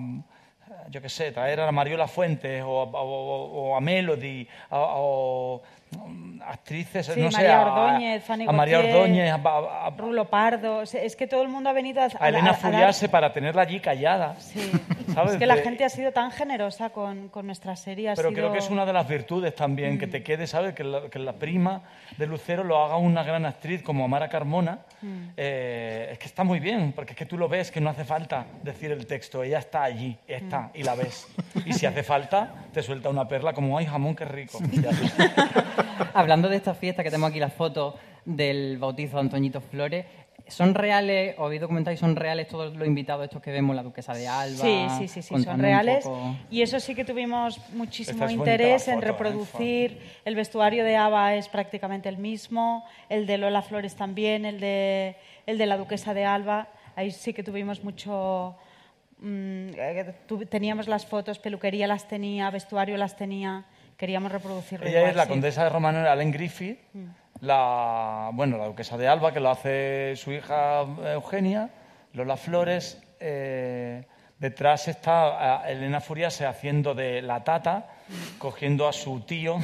Speaker 5: yo qué sé, traer a Mariola Fuentes o, a- o- o a Melody o mm, actrices,
Speaker 6: Sí,
Speaker 5: no sé, a-
Speaker 6: Ordóñez, Fanny
Speaker 5: a María Ordóñez, a, a-
Speaker 6: Rulo Pardo. es que todo el mundo ha venido a,
Speaker 5: a Elena Furiase para tenerla allí callada.
Speaker 6: Sí.
Speaker 5: ¿Sabes?
Speaker 6: Es que la gente ha sido tan generosa con, con nuestra serie.
Speaker 5: Pero
Speaker 6: sido-
Speaker 5: creo que es una de las virtudes también, que te quede, ¿sabes? Que la, que la prima de Lucero lo haga una gran actriz como Amara Carmona.
Speaker 6: Mm.
Speaker 5: Eh, es que está muy bien, porque es que tú lo ves, que no hace falta decir el texto, ella está allí, está, y la ves. Y si hace falta, te suelta una perla como, ay, jamón, qué rico.
Speaker 12: Hablando de esta fiesta, que tengo aquí las fotos del bautizo de Antoñito Flores, ¿son reales, o habéis documentado y son reales todos los invitados estos que vemos, la duquesa de Alba?
Speaker 6: Sí, sí, sí, sí, son reales.
Speaker 12: poco.
Speaker 6: Y eso sí que tuvimos muchísimo
Speaker 12: es
Speaker 6: interés
Speaker 12: la
Speaker 6: en
Speaker 12: foto, ¿eh?
Speaker 6: reproducir. El vestuario de Ava es prácticamente el mismo, el de Lola Flores también, el de, el de la duquesa de Alba. Ahí sí que tuvimos mucho... mm, eh, tu- teníamos las fotos, peluquería las tenía, vestuario las tenía. Queríamos reproducirlo
Speaker 5: Ella
Speaker 6: igual,
Speaker 5: es la
Speaker 6: sí.
Speaker 5: condesa de Romano, Allen Griffith,
Speaker 6: Mm.
Speaker 5: La, bueno, la duquesa de Alba, que lo hace su hija eh, Eugenia, Lola Flores. eh, detrás está eh, Elena Furiase haciendo de la tata, cogiendo a su tío.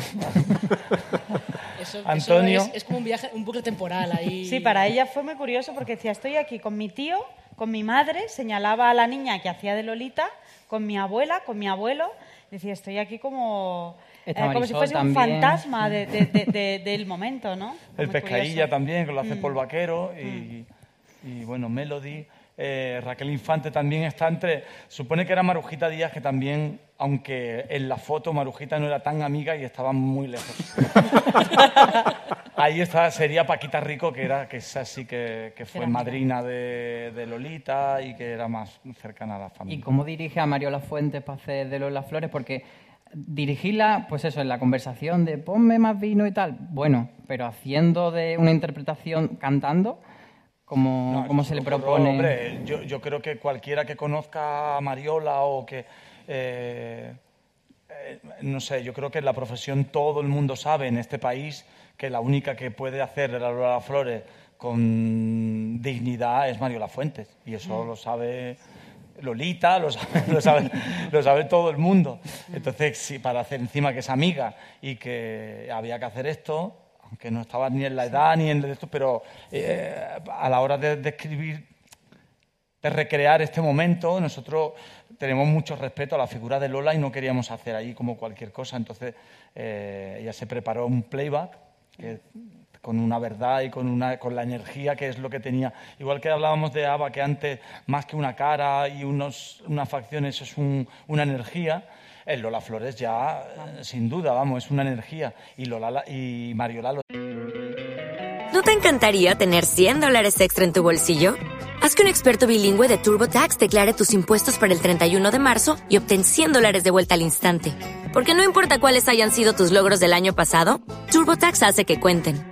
Speaker 11: Eso, eso
Speaker 5: Antonio.
Speaker 11: es, es como un viaje, un bucle temporal ahí.
Speaker 6: Sí, para ella fue muy curioso porque decía, estoy aquí con mi tío, con mi madre, señalaba a la niña que hacía de Lolita, con mi abuela, con mi abuelo, decía, estoy aquí como, eh, como si fuese un
Speaker 12: también.
Speaker 6: fantasma de- de- de- de- del momento, ¿no?
Speaker 5: El
Speaker 6: muy
Speaker 5: Pescadilla
Speaker 6: curioso.
Speaker 5: también, que lo hace
Speaker 6: Mm.
Speaker 5: Paul Vaquero. Y, y, bueno, Melody. Eh, Raquel Infante también está entre. Supone que era Marujita Díaz, que también, aunque en la foto Marujita no era tan amiga y estaba muy lejos. Ahí está, sería Paquita Rico, que era que es así que, que fue madrina de, de Lolita y que era más cercana a la familia.
Speaker 12: ¿Y cómo dirige a Mariola Fuentes para hacer de Lola Flores? Porque dirigirla, pues eso, en la conversación de ponme más vino y tal, bueno, pero haciendo de una interpretación cantando, como,
Speaker 5: No,
Speaker 12: como se le propone.
Speaker 5: Hombre, yo, yo creo que cualquiera que conozca a Mariola o que. eh, eh, no sé, yo creo que en la profesión todo el mundo sabe en este país que la única que puede hacer de la Lola Flores con dignidad es Mariola Fuentes. Y eso
Speaker 13: Mm.
Speaker 5: lo sabe Lolita, lo sabe, todo el mundo. Entonces, para hacer encima que es amiga y que había que hacer esto, aunque no estaba ni en la edad ni en esto, pero eh, a la hora de, de escribir, de recrear este momento, nosotros tenemos mucho respeto a la figura de Lola y no queríamos hacer ahí como cualquier cosa. Entonces, eh, ella se preparó un playback que- con una verdad y con, una, con la energía que es lo que tenía. Igual que hablábamos de Ava, que antes, más que una cara y unos, unas facciones, es un- una energía. El Lola Flores ya, eh, sin duda, vamos, es una energía. Y, Lola, la- y Mariola lo
Speaker 7: ¿No te encantaría tener 100 dólares extra en tu bolsillo? Haz que un experto bilingüe de TurboTax declare tus impuestos para el 31 de marzo y obtén 100 dólares de vuelta al instante. Porque no importa cuáles hayan sido tus logros del año pasado, TurboTax hace que cuenten.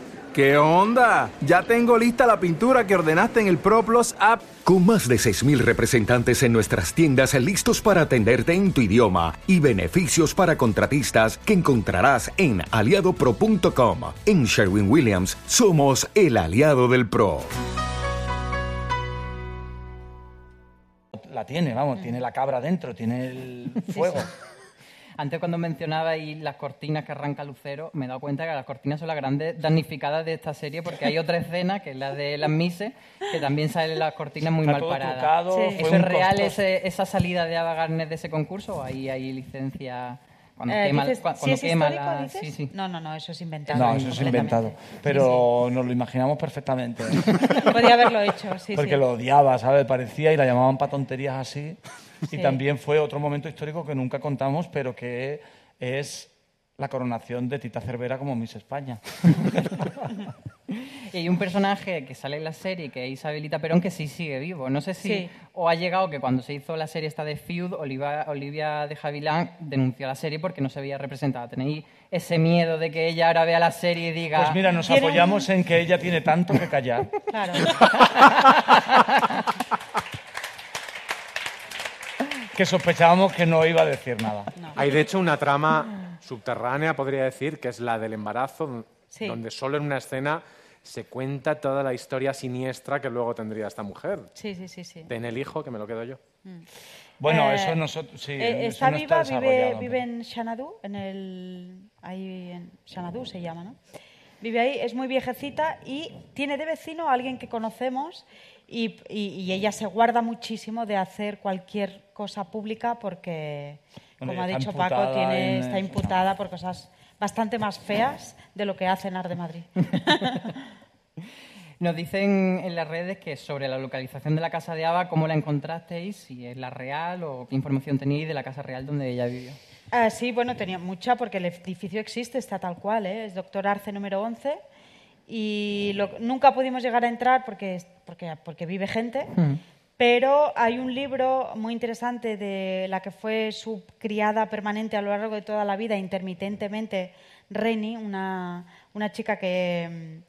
Speaker 9: ¿Qué onda? Ya tengo lista la pintura que ordenaste en el ProPlus app.
Speaker 10: Con más de 6.000 representantes en nuestras tiendas listos para atenderte en tu idioma y beneficios para contratistas que encontrarás en aliadopro.com. En Sherwin Williams somos el aliado del PRO.
Speaker 5: la tiene, vamos, tiene la cabra dentro, tiene el fuego.
Speaker 12: Antes cuando mencionabais las cortinas que arranca Lucero, me he dado cuenta que las cortinas son las grandes damnificadas de esta serie porque hay otra escena, que es la de las Mises, que también salen las cortinas muy
Speaker 5: Está
Speaker 12: mal paradas. ¿Eso es real, ese- esa salida de Ava Gardner de ese concurso o ahí hay licencia cuando
Speaker 6: Eh,
Speaker 12: quema,
Speaker 6: dices,
Speaker 12: cua-
Speaker 6: ¿si
Speaker 12: cuando
Speaker 6: es
Speaker 12: quema la...
Speaker 6: dices?
Speaker 12: Sí, sí.
Speaker 6: No, no, no, eso es inventado.
Speaker 5: No, eso es inventado. Pero nos lo imaginamos perfectamente.
Speaker 6: Podía haberlo hecho, sí,
Speaker 5: Porque
Speaker 6: sí.
Speaker 5: lo odiaba, ¿sabes? Parecía y la llamaban para tonterías así.
Speaker 6: Sí.
Speaker 5: Y también fue otro momento histórico que nunca contamos, pero que es la coronación de Tita Cervera como Miss España.
Speaker 12: Y hay un personaje que sale en la serie, que es Isabelita Perón, que sí sigue vivo. No sé si
Speaker 6: Sí.
Speaker 12: o ha llegado que cuando se hizo la serie esta de Feud, Olivia, Olivia de Javilán denunció la serie porque no se veía representada. ¿Tenéis ese miedo de que ella ahora vea la serie y diga...
Speaker 5: Pues mira, nos
Speaker 12: "Tiene un-
Speaker 5: apoyamos en que ella tiene tanto que callar.
Speaker 6: Claro.
Speaker 5: que sospechábamos que no iba a decir nada.
Speaker 4: Hay de hecho una trama subterránea, podría decir, que es la del embarazo,
Speaker 6: Sí.
Speaker 4: donde solo en una escena se cuenta toda la historia siniestra que luego tendría esta mujer.
Speaker 6: Sí, sí, sí. sí.
Speaker 4: Ten el hijo, que me lo quedo yo.
Speaker 5: Bueno,
Speaker 6: Eh,
Speaker 5: eso nosotros sí.
Speaker 6: eh,
Speaker 5: eso
Speaker 6: está
Speaker 5: no
Speaker 6: viva,
Speaker 5: está
Speaker 6: vive,
Speaker 5: desarrollado,
Speaker 6: vive en Xanadu, en el, ahí en Xanadu se llama, ¿no? Vive ahí, es muy viejecita y tiene de vecino a alguien que conocemos y, y- y ella se guarda muchísimo de hacer cualquier cosa pública porque,
Speaker 5: Bueno,
Speaker 6: como ha dicho Paco, tiene,
Speaker 5: en
Speaker 6: está
Speaker 5: eso,
Speaker 6: imputada por cosas bastante más feas de lo que hace en Ar de Madrid.
Speaker 12: Nos dicen en las redes que sobre la localización de la casa de Ava, ¿cómo la encontrasteis? Si es la real o qué información tenéis de la casa real donde ella vivió.
Speaker 6: Ah, sí, bueno, tenía mucha porque el edificio existe, está tal cual, ¿eh? es Doctor Arce número 11 y lo- nunca pudimos llegar a entrar porque, porque, porque vive gente, pero hay un libro muy interesante de la que fue su criada permanente a lo largo de toda la vida, intermitentemente, Reni, una, una chica que,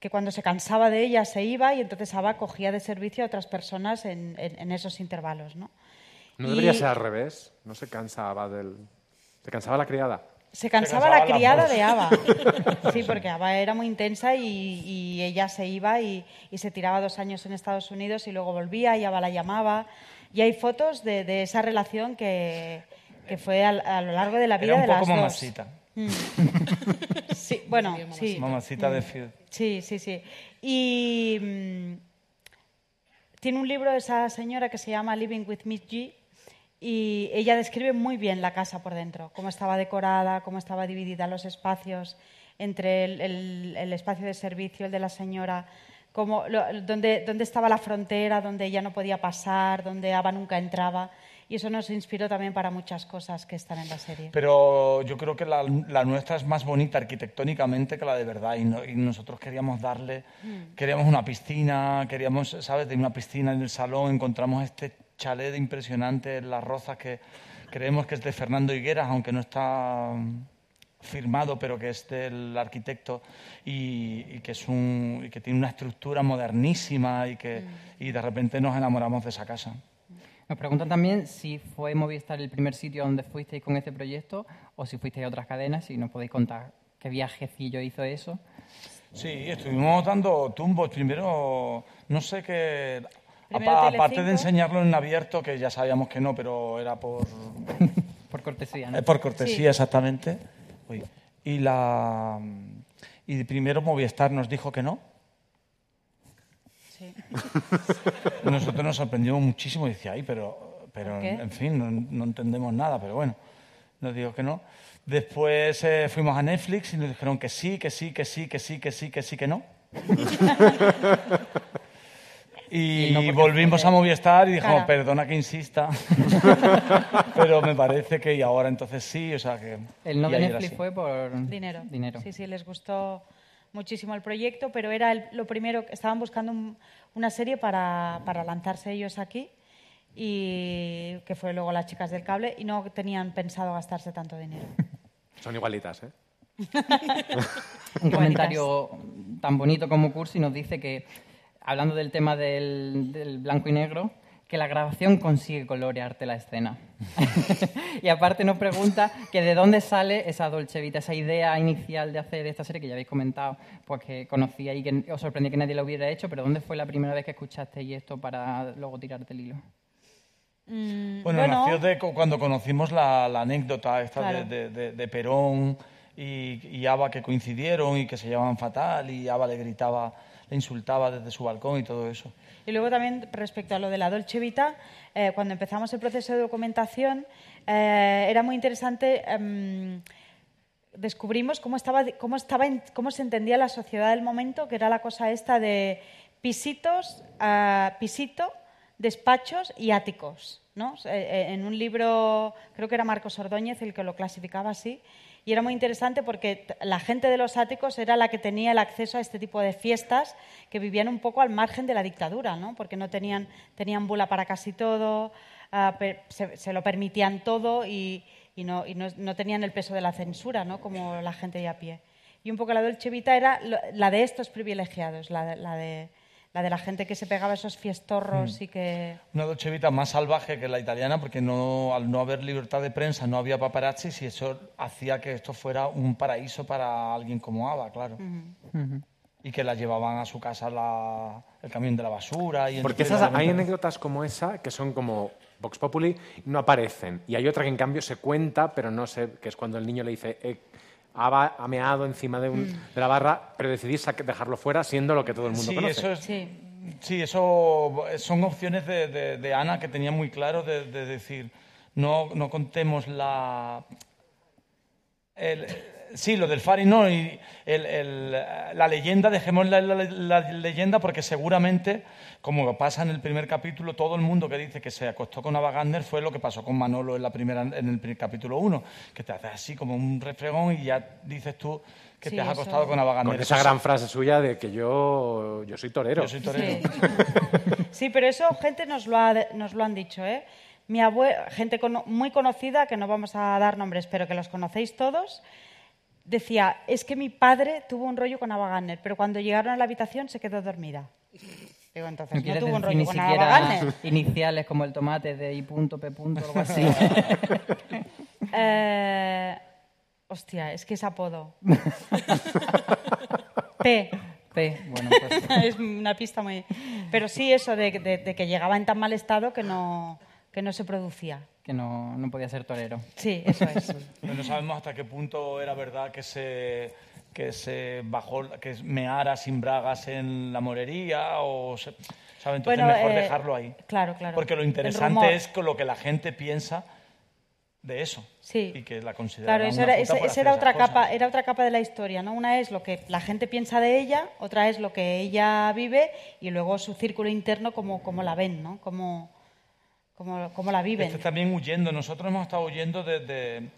Speaker 6: que cuando se cansaba de ella se iba y entonces Ava cogía de servicio a otras personas en, en- en esos intervalos. ¿no?
Speaker 4: ¿No debería
Speaker 6: Y-
Speaker 4: ser al revés? ¿No se cansaba del... ¿Se cansaba la criada?
Speaker 6: Se cansaba,
Speaker 4: cansaba
Speaker 6: la criada de Ava. Sí, porque Ava era muy intensa y, y ella se iba y, y se tiraba dos años en Estados Unidos y luego volvía y Ava la llamaba. Y hay fotos de, de esa relación que, que fue a, lo largo de la vida
Speaker 5: Era un
Speaker 6: de
Speaker 5: poco
Speaker 6: las dos.
Speaker 5: mamacita.
Speaker 6: Mm. Sí, bueno, sí.
Speaker 5: Mamacita de
Speaker 6: Mm.
Speaker 5: Field.
Speaker 6: Sí, sí, sí. Y mm, tiene un libro esa señora que se llama Living with Miss G y ella describe muy bien la casa por dentro, cómo estaba decorada, cómo estaba dividida los espacios entre el, el- el espacio de servicio, el de la señora, cómo, lo- dónde, dónde estaba la frontera, donde ella no podía pasar, donde Ava nunca entraba. Y eso nos inspiró también para muchas cosas que están en la serie.
Speaker 5: Pero yo creo que la, la nuestra es más bonita arquitectónicamente que la de verdad y, no- y nosotros queríamos darle,
Speaker 6: Mm.
Speaker 5: queríamos una piscina, queríamos, ¿sabes? De una piscina en el salón, encontramos este chalet impresionante Las Rozas que creemos que es de Fernando Higueras, aunque no está mm, firmado, pero que es del arquitecto y, y que es un, y que tiene una estructura modernísima y que y de repente nos enamoramos de esa casa.
Speaker 12: Nos preguntan también si fue Movistar el primer sitio donde fuisteis con este proyecto o si fuisteis a otras cadenas, si nos podéis contar qué viajecillo hizo eso.
Speaker 5: Sí, estuvimos dando tumbos. Primero, no sé qué. Aparte de enseñarlo en abierto, que ya sabíamos que no, pero era por.
Speaker 12: por cortesía, ¿no?
Speaker 5: Eh, por cortesía,
Speaker 12: Sí.
Speaker 5: exactamente. Uy. Y la. Y primero Movistar nos dijo que no.
Speaker 6: Sí.
Speaker 5: Nosotros nos sorprendimos muchísimo y decía, ay, pero, pero en fin, no, no entendemos nada, pero bueno, nos dijo que no. Después eh, fuimos a Netflix y nos dijeron que sí, que sí, que sí, que sí, que sí, que sí, que no.
Speaker 12: Y
Speaker 5: Y
Speaker 12: no
Speaker 5: volvimos a Movistar y dijimos,
Speaker 6: Claro.
Speaker 5: perdona que insista, pero me parece que y ahora entonces sí, o sea que...
Speaker 12: El no de Netflix fue por
Speaker 6: Dinero.
Speaker 12: dinero.
Speaker 6: Sí, sí, les gustó muchísimo el proyecto, pero era el- lo primero, estaban buscando un- una serie para, para lanzarse ellos aquí y que fue luego Las chicas del cable y no tenían pensado gastarse tanto dinero.
Speaker 4: Son igualitas, ¿eh?
Speaker 12: Un comentario tan bonito como Cursi nos dice que, hablando del tema del, del blanco y negro, que la grabación consigue colorearte la escena. y aparte nos pregunta que de dónde sale esa Dolce Vita, esa idea inicial de hacer esta serie que ya habéis comentado, pues que conocía y que os sorprendía que nadie lo hubiera hecho, pero ¿dónde fue la primera vez que escuchasteis esto para luego tirarte el hilo?
Speaker 6: Mm,
Speaker 5: Bueno, nació de cu- cuando conocimos la, la anécdota esta
Speaker 6: Claro.
Speaker 5: de, de- de- de Perón y, y Ava que coincidieron y que se llevaban fatal y Ava le gritaba, insultaba desde su balcón y todo eso.
Speaker 6: Y luego también respecto a lo de la Dolce Vita, eh, cuando empezamos el proceso de documentación, eh, era muy interesante. em, descubrimos cómo estaba, cómo estaba, cómo se entendía la sociedad del momento, que era la cosa esta de pisitos, ah, pisito, despachos y áticos. ¿no? Eh, En un libro, creo que era Marcos Ordóñez el que lo clasificaba así, y era muy interesante porque la gente de los áticos era la que tenía el acceso a este tipo de fiestas que vivían un poco al margen de la dictadura, ¿no? porque no tenían, tenían bula para casi todo, ah, se, lo permitían todo y, no, no- tenían el peso de la censura, ¿no? como la gente de a pie. Y un poco la Dolce Vita era la de estos privilegiados, la de, la de, la de la gente que se pegaba esos fiestorros
Speaker 5: Mm.
Speaker 6: y que...
Speaker 5: Una Dolce Vita más salvaje que la italiana porque no, al no haber libertad de prensa no había paparazzis y eso hacía que esto fuera un paraíso para alguien como Ava, claro. Y que la llevaban a su casa la- el camión de la basura. Y
Speaker 4: Porque esas, hay anécdotas como esa que son como Vox Populi, no aparecen. Y hay otra que en cambio se cuenta, pero no sé, que es cuando el niño le dice, eh, ha meado encima de, un- de la barra, pero decidís dejarlo fuera siendo lo que todo el mundo
Speaker 5: Sí,
Speaker 4: conoce.
Speaker 5: eso es, sí. eso son opciones de, de- de Ana que tenía muy claro de, de decir, no, no contemos la... el- sí, lo del Fari no, y el- el- la leyenda, dejemos la, la- la leyenda porque seguramente, como pasa en el primer capítulo, todo el mundo que dice que se acostó con Ava Gardner fue lo que pasó con Manolo en, la primera, en el primer capítulo 1, que te haces así como un refregón y ya dices tú que
Speaker 6: Sí,
Speaker 5: te has
Speaker 6: eso-
Speaker 5: acostado con Ava Gardner.
Speaker 4: Con esa
Speaker 5: Eso
Speaker 4: gran
Speaker 5: sí.
Speaker 4: frase suya de que yo, yo soy torero.
Speaker 5: Yo soy torero.
Speaker 6: Sí, pero eso gente nos lo, ha, nos lo han dicho, ¿eh? Mi abue- gente cono- muy conocida, que no vamos a dar nombres, pero que los conocéis todos, decía, es que mi padre tuvo un rollo con Ava Gardner, pero cuando llegaron a la habitación se quedó dormida. Digo, entonces
Speaker 12: No
Speaker 6: tuvo un
Speaker 12: ni
Speaker 6: rollo con Ava Gardner.
Speaker 12: iniciales como el tomate de I punto, P punto, algo así.
Speaker 6: Eh, hostia, es que es apodo. P.
Speaker 12: P, bueno, pues...
Speaker 6: es una pista muy... Pero sí eso de, de- de que llegaba en tan mal estado que no, que no se producía.
Speaker 12: Que no, no podía ser torero.
Speaker 6: Sí, eso es.
Speaker 5: Pero no sabemos hasta qué punto era verdad que se, que se bajó, que meara sin bragas en la morería o... Se, ¿sabe? Entonces
Speaker 6: Bueno,
Speaker 5: mejor
Speaker 6: eh,
Speaker 5: dejarlo ahí.
Speaker 6: Claro, claro.
Speaker 5: Porque lo interesante es con lo que la gente piensa de eso.
Speaker 6: Sí.
Speaker 5: Y que la considera
Speaker 6: Claro, eso era, esa era otra
Speaker 5: cosas.
Speaker 6: capa, era otra capa de la historia, ¿no? Una es lo que la gente piensa de ella, otra es lo que ella vive y luego su círculo interno como, como la ven, ¿no? Como, como la viven.
Speaker 5: Este también huyendo. Nosotros hemos estado huyendo de, de,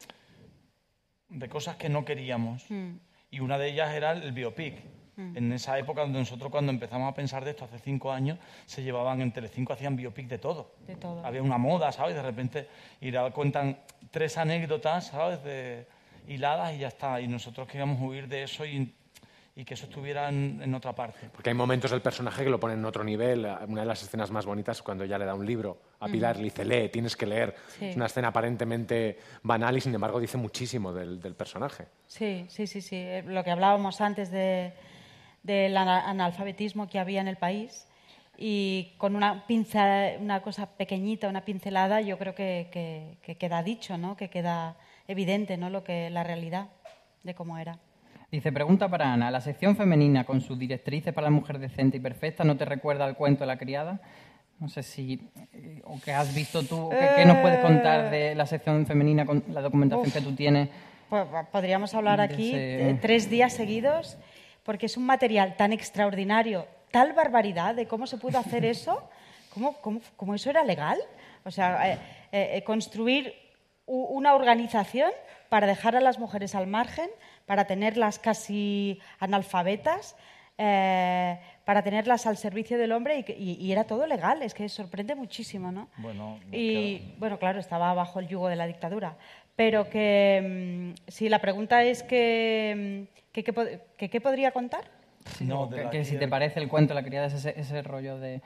Speaker 5: de cosas que no queríamos.
Speaker 6: Mm.
Speaker 5: Y una de ellas era el biopic.
Speaker 6: Mm.
Speaker 5: En esa época donde nosotros cuando empezamos a pensar de esto, hace cinco años, se llevaban en Telecinco, hacían biopic de todo.
Speaker 6: De todo.
Speaker 5: Había una moda, ¿sabes? De repente y cuentan tres anécdotas, ¿sabes? De, hiladas y ya está. Y nosotros queríamos huir de eso y, y que eso estuviera en, en otra parte.
Speaker 4: Porque hay momentos del personaje que lo ponen en otro nivel. Una de las escenas más bonitas es cuando ella le da un libro a Pilar,
Speaker 6: Ujú.
Speaker 4: le dice, lee, tienes que leer.
Speaker 6: Sí.
Speaker 4: Es una escena aparentemente banal y sin embargo dice muchísimo del, del personaje.
Speaker 6: Sí, sí, sí, sí. Eh, Lo que hablábamos antes de, del ana- analfabetismo que había en el país y con una pinza, una cosa pequeñita, una pincelada, yo creo que, que- que queda dicho, ¿no? Que queda evidente, ¿no? Lo que la realidad de cómo era.
Speaker 12: Dice, pregunta para Ana, ¿la sección femenina con sus directrices para la mujer decente y perfecta no te recuerda al cuento de la criada? No sé si, eh, o que has visto tú, ¿qué, qué nos puedes contar de la sección femenina con la documentación
Speaker 6: Uf.
Speaker 12: que tú tienes?
Speaker 6: Pues, podríamos hablar aquí
Speaker 12: ese-
Speaker 6: eh, tres días seguidos, porque es un material tan extraordinario, tal barbaridad de cómo se pudo hacer eso, cómo, cómo- cómo eso era legal. O sea, eh, eh, eh, construir una organización para dejar a las mujeres al margen, para tenerlas casi analfabetas, eh, para tenerlas al servicio del hombre y, que- y- y era todo legal. Es que sorprende muchísimo, ¿no?
Speaker 5: Bueno,
Speaker 6: Y bueno, claro, estaba bajo el yugo de la dictadura. Pero que mm, si la pregunta es que, mm, que, qué pod- que qué podría contar.
Speaker 5: No,
Speaker 12: que, que si te parece el cuento de la criada es ese, ese rollo de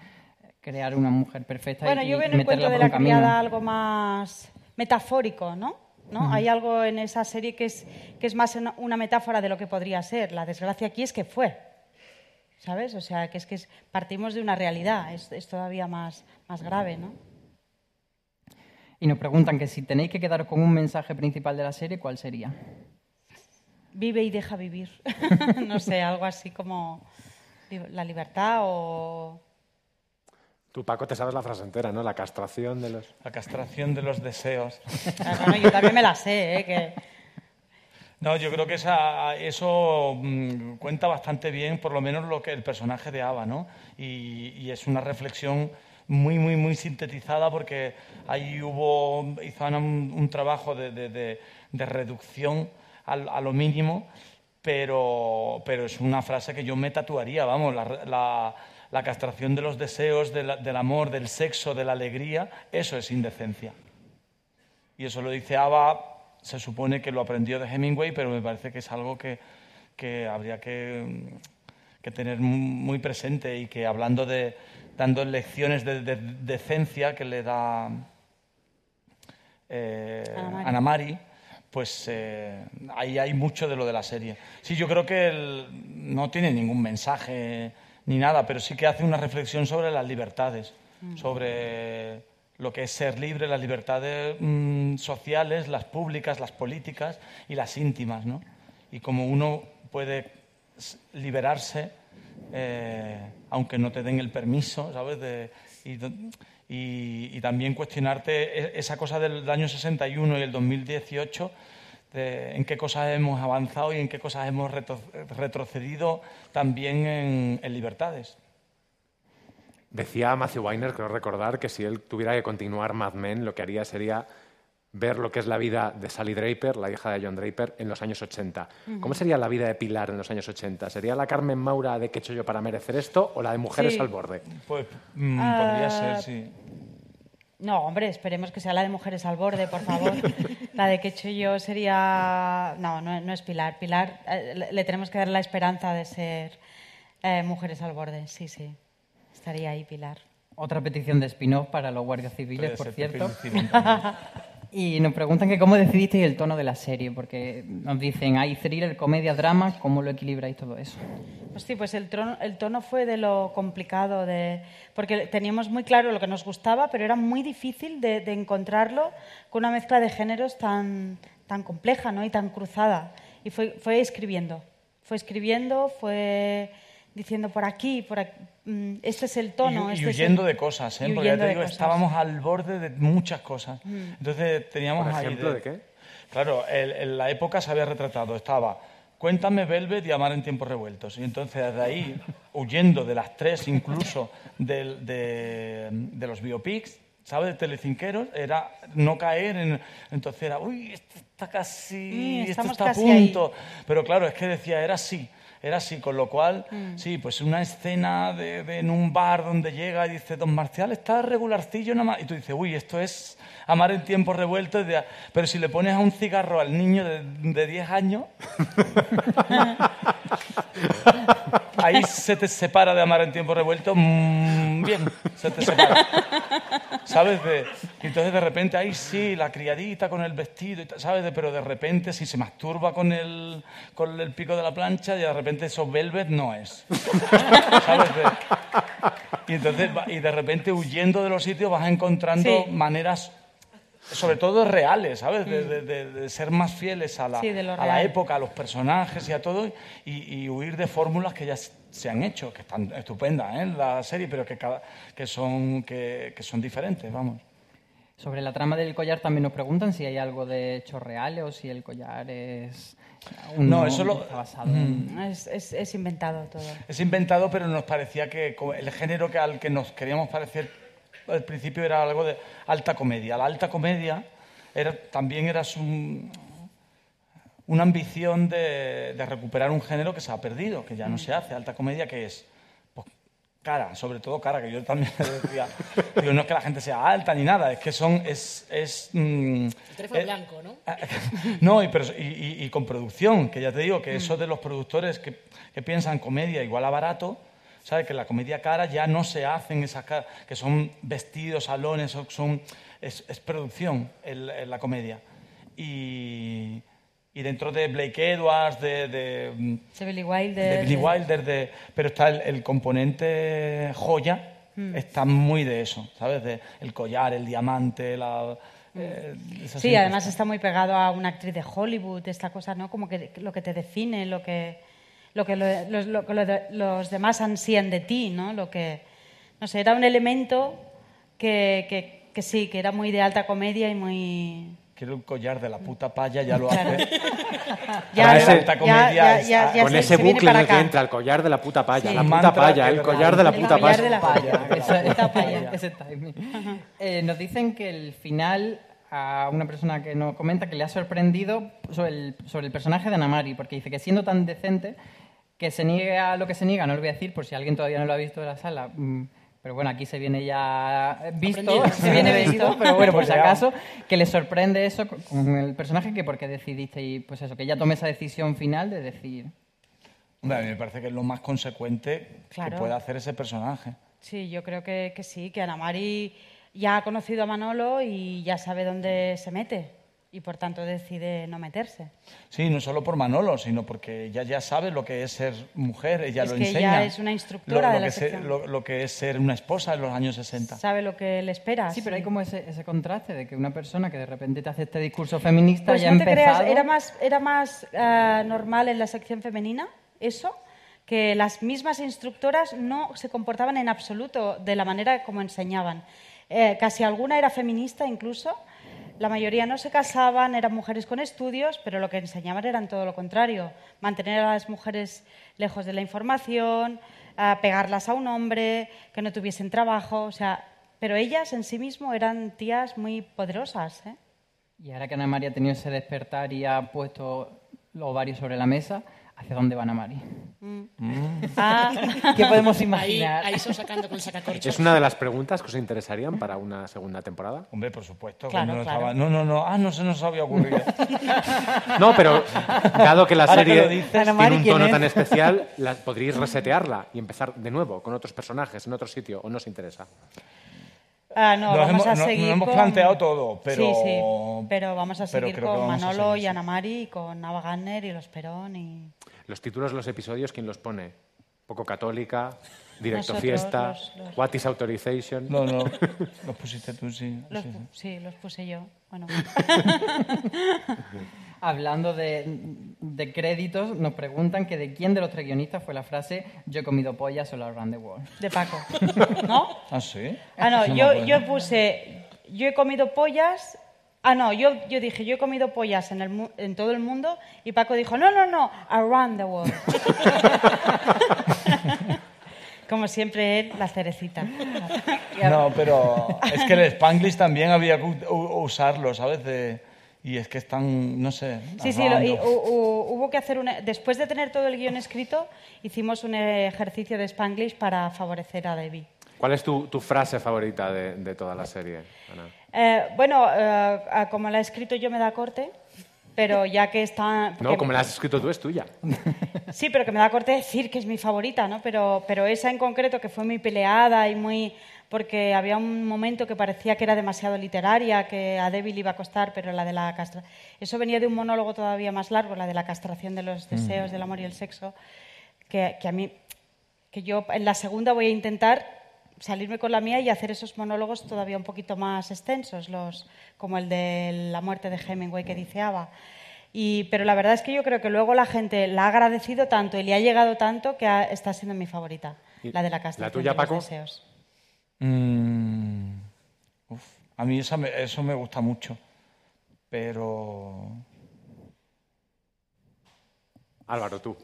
Speaker 12: crear una mujer perfecta
Speaker 6: Bueno,
Speaker 12: y,
Speaker 6: yo veo en el cuento de la criada algo más metafórico, ¿no? ¿No? Hay algo en esa serie que es, que es más una- metáfora de lo que podría ser. La desgracia aquí es que fue. ¿Sabes? O sea, que es que es- partimos de una realidad. Es, es todavía más, más grave, ¿no?
Speaker 12: Y nos preguntan que si tenéis que quedaros con un mensaje principal de la serie, ¿cuál sería?
Speaker 6: Vive y deja vivir. no sé, algo así como la libertad o...
Speaker 4: Tú, Paco, te sabes la frase entera, ¿no? La castración de los...
Speaker 5: La castración de los deseos.
Speaker 6: Ah, bueno, yo también me la sé, ¿eh? Que...
Speaker 5: No, yo creo que esa- eso mm, cuenta bastante bien, por lo menos lo que el personaje de Ava, ¿no? Y, y es una reflexión muy, muy, muy sintetizada porque ahí hubo, hizo Ana un, un trabajo de, de- de- de reducción al- a lo mínimo, pero, pero es una frase que yo me tatuaría, vamos, la, la- la castración de los deseos, de la- del amor, del sexo, de la alegría, eso es indecencia. Y eso lo dice Ava, se supone que lo aprendió de Hemingway, pero me parece que es algo que, que habría que, que tener muy presente y que hablando de, dando lecciones de, decencia que le da eh, Ana Mari, pues eh, ahí hay mucho de lo de la serie. Sí, yo creo que no tiene ningún mensaje ni nada, pero sí que hace una reflexión sobre las libertades, mm. sobre lo que es ser libre, las libertades mm, sociales, las públicas, las políticas y las íntimas, ¿no? Y cómo uno puede liberarse eh, aunque no te den el permiso, ¿sabes? y, también cuestionarte e, esa cosa del año 61 y el 2018, de en qué cosas hemos avanzado y en qué cosas hemos retrocedido también en, libertades.
Speaker 4: Decía Matthew Weiner, creo recordar, que si él tuviera que continuar Mad Men, lo que haría sería ver lo que es la vida de Sally Draper, la hija de John Draper, en los años 80. ¿Cómo sería la vida de Pilar en los años 80? ¿Sería la Carmen Maura de qué he hecho yo para merecer esto o la de Mujeres al borde?
Speaker 5: Pues mm, podría ser, sí.
Speaker 6: No, hombre, esperemos que sea la de Mujeres al borde, por favor. la de qué he hecho yo sería... No, no, es Pilar. Pilar eh, le tenemos que dar la esperanza de ser eh, Mujeres al borde, sí, sí. Estaría ahí Pilar.
Speaker 12: Otra petición de spin-off para los guardias civiles, por cierto. Y nos preguntan que cómo decidisteis el tono de la serie, porque nos dicen, hay thriller, comedia, drama, ¿cómo lo equilibráis todo eso?
Speaker 6: Pues sí, pues el, el tono fue de lo complicado, de, porque teníamos muy claro lo que nos gustaba, pero era muy difícil de, encontrarlo con una mezcla de géneros tan, tan compleja ¿no? y tan cruzada. Y fue, fue escribiendo, fue escribiendo, fue diciendo por aquí, por aquí, mm, este es el tono.
Speaker 5: Y,
Speaker 6: este
Speaker 5: huyendo de cosas, ¿eh? porque ya te digo, estábamos al borde de muchas cosas. Mm. Entonces teníamos
Speaker 4: ¿Por ejemplo, de, qué?
Speaker 5: Claro, en la época se había retratado, estaba Cuéntame Velvet y Amar en tiempos revueltos. Y entonces desde ahí, huyendo de las tres incluso de, de, los biopics, ¿sabes? De telecinqueros, era no caer en... Entonces era, uy, esto está casi... Mm, esto está a punto. Pero claro, es que decía, era así era así, con lo cual, mm. sí, pues una escena de, en un bar donde llega y dice, don Marcial está regularcillo nada más, y tú dices, uy, esto es amar en tiempo revuelto, pero si le pones a un cigarro al niño de, de 10 años, ahí se te separa de amar en tiempo revuelto, mm, bien, se te separa. ¿Sabes? De, entonces de repente, ahí sí, la criadita con el vestido, ¿sabes? pero de repente si se masturba con el, con el pico de la plancha y de repente eso velvet no es. ¿Sabes? y entonces, y de repente huyendo de los sitios vas encontrando maneras sobre todo reales, ¿sabes? De, ser más fieles a la, a la, época, a los personajes y a todo, y, huir de fórmulas que ya se han hecho, que están estupendas ¿eh? en la serie, pero que, cada, que, son, que, son diferentes, vamos.
Speaker 12: Sobre la trama del collar también nos preguntan si hay algo de hechos reales o si el collar es...
Speaker 5: no, eso lo...
Speaker 6: basado es, es, inventado todo.
Speaker 5: Es inventado, pero nos parecía que el género que, al que nos queríamos parecer al principio era algo de alta comedia. La alta comedia era, también era una ambición de, recuperar un género que se ha perdido, que ya no se hace. Alta comedia, que es? Cara, sobre todo cara, que yo también decía. Digo, no es que la gente sea alta ni nada, es que son. Es, es,
Speaker 11: mm, el blanco, ¿no?
Speaker 5: no, y, con producción, que ya te digo que eso de los productores que, que piensan comedia igual a barato ¿Sabes? Que la comedia cara ya no se hacen esas caras, que son vestidos, salones, son, es, producción la comedia. Y, y, dentro de Blake Edwards, de, de,
Speaker 6: Billy Wilder,
Speaker 5: de Wilder pero está el, componente joya, hmm. está muy de eso, ¿sabes? De el collar, el diamante, la... Hmm.
Speaker 6: Eh, sí, además está muy pegado a una actriz de Hollywood, esta cosa, ¿no? Como que lo que te define, lo que lo que los, los demás ansían de ti, ¿no? Lo que, no sé, era un elemento que, que, sí, que era muy de alta comedia y muy...
Speaker 5: Quiero un collar de la puta paya, ya lo hace.
Speaker 4: ya, alta comedia ya, con ese bucle en el que entra el collar de la puta paya, la puta paya, el collar de la puta paya. De la
Speaker 12: paya. ese, timing. Eh, nos dicen que el final a una persona que nos comenta que le ha sorprendido sobre el, sobre el personaje de Anamari, porque dice que siendo tan decente que se niega lo que se niega, no lo voy a decir por si alguien todavía no lo ha visto de la sala. Pero bueno, aquí se viene ya visto, se viene visto, pero bueno, por si acaso, que le sorprende eso con el personaje, que porque decidiste, y pues eso, que ya tome esa decisión final de decir...
Speaker 5: Hombre, a mí me parece que es lo más consecuente
Speaker 6: Claro.
Speaker 5: que puede hacer ese personaje.
Speaker 6: Sí, yo creo que, que sí, que Ana Mari ya ha conocido a Manolo y ya sabe dónde se mete y por tanto decide no meterse.
Speaker 5: Sí, no solo por Manolo, sino porque ella ya sabe lo que es ser mujer, ella
Speaker 6: Es
Speaker 5: lo
Speaker 6: que ella
Speaker 5: enseña.
Speaker 6: es una instructora
Speaker 5: Lo- lo
Speaker 6: de la
Speaker 5: que se-
Speaker 6: sección.
Speaker 5: lo, lo que es ser una esposa en los años 60.
Speaker 6: Sabe lo que le espera.
Speaker 12: Sí, pero hay como ese, ese contraste de que una persona que de repente te hace este discurso feminista
Speaker 6: Pues
Speaker 12: ya
Speaker 6: no te creas,
Speaker 12: empezado...
Speaker 6: era más, era más eh, normal en la sección femenina eso, que las mismas instructoras no se comportaban en absoluto de la manera como enseñaban. Eh, casi alguna era feminista incluso, la mayoría no se casaban, eran mujeres con estudios, pero lo que enseñaban eran todo lo contrario, mantener a las mujeres lejos de la información, eh, pegarlas a un hombre, que no tuviesen trabajo, o sea, pero ellas en sí mismo eran tías muy poderosas. ¿eh?
Speaker 12: Y ahora que Ana María ha tenido ese despertar y ha puesto los ovarios sobre la mesa, ¿hacia dónde va Ana María?
Speaker 6: Ah.
Speaker 12: ¿Qué podemos imaginar?
Speaker 11: ahí son sacando con sacacorchos.
Speaker 4: ¿Es una de las preguntas que os interesarían para una segunda temporada?
Speaker 5: Hombre, por supuesto.
Speaker 6: Claro,
Speaker 5: no,
Speaker 6: claro.
Speaker 5: estaba- no, no, no, ah, no se nos había ocurrido.
Speaker 4: No, pero dado que la
Speaker 5: Ahora
Speaker 4: serie
Speaker 5: dices-
Speaker 4: tiene
Speaker 12: Mari,
Speaker 4: un
Speaker 12: ¿quién
Speaker 4: tono
Speaker 12: es?
Speaker 4: tan especial, la- podríais resetearla y empezar de nuevo con otros personajes en otro sitio, ¿o no os interesa?
Speaker 6: Ah, no,
Speaker 5: Nos
Speaker 6: vamos
Speaker 5: hemos-
Speaker 6: a seguir
Speaker 5: nos
Speaker 6: con-
Speaker 5: planteado todo, pero-
Speaker 6: Sí, sí, pero vamos a seguir con Manolo
Speaker 5: seguir,
Speaker 6: y
Speaker 5: sí.
Speaker 6: Ana Mari y con Ava Gardner y los Perón y...
Speaker 4: Los títulos de los episodios, ¿quién los pone? Poco católica, directo
Speaker 6: Nosotros,
Speaker 4: fiesta,
Speaker 6: los- los-
Speaker 4: what is authorization.
Speaker 5: No, no, los pusiste tú, sí.
Speaker 6: Los,
Speaker 5: sí, sí.
Speaker 6: pu- sí, los puse yo. Bueno,
Speaker 12: Hablando de, de créditos, nos preguntan que de quién de los tres guionistas fue la frase yo he comido pollas all around the world.
Speaker 6: de Paco. ¿No?
Speaker 5: ¿Ah, sí?
Speaker 6: Ah, no, yo, yo puse, yo he comido pollas. Ah, no, yo, yo dije, yo he comido pollas en, el, en todo el mundo y Paco dijo, no, no, no, around the world. Como siempre, él, la cerecita.
Speaker 5: No, pero es que el Spanglish también había que usarlo, ¿sabes? De- y es que están, no sé.
Speaker 6: Sí, sí, lo- y hubo que hacer una... Después de tener todo el guion escrito, hicimos un ejercicio de Spanglish para favorecer a Debbie.
Speaker 4: ¿Cuál es tu, tu frase favorita de, de toda la serie, Ana?
Speaker 6: Eh, bueno, eh, como la he escrito yo me da corte, pero ya que está...
Speaker 4: No, como la has escrito tú, es tuya.
Speaker 6: Sí, pero que me da corte decir que es mi favorita, ¿no? Pero, pero esa en concreto que fue muy peleada y muy... porque había un momento que parecía que era demasiado literaria, que a Débil iba a costar, pero la de la castra... Eso venía de un monólogo todavía más largo, la de la castración de los deseos, del amor y el sexo, que, que a mí... que yo en la segunda voy a intentar salirme con la mía y hacer esos monólogos todavía un poquito más extensos, los, como el de la muerte de Hemingway que dice Ava. Y, pero la verdad es que yo creo que luego la gente la ha agradecido tanto y le ha llegado tanto que ha- está siendo mi favorita,
Speaker 4: ¿Y
Speaker 6: la de la
Speaker 4: la
Speaker 6: castración
Speaker 4: tuya,
Speaker 6: de los
Speaker 4: Paco?
Speaker 6: deseos.
Speaker 5: Mm, uf, a mí esa me- eso me gusta mucho. Pero.
Speaker 4: Álvaro, tú.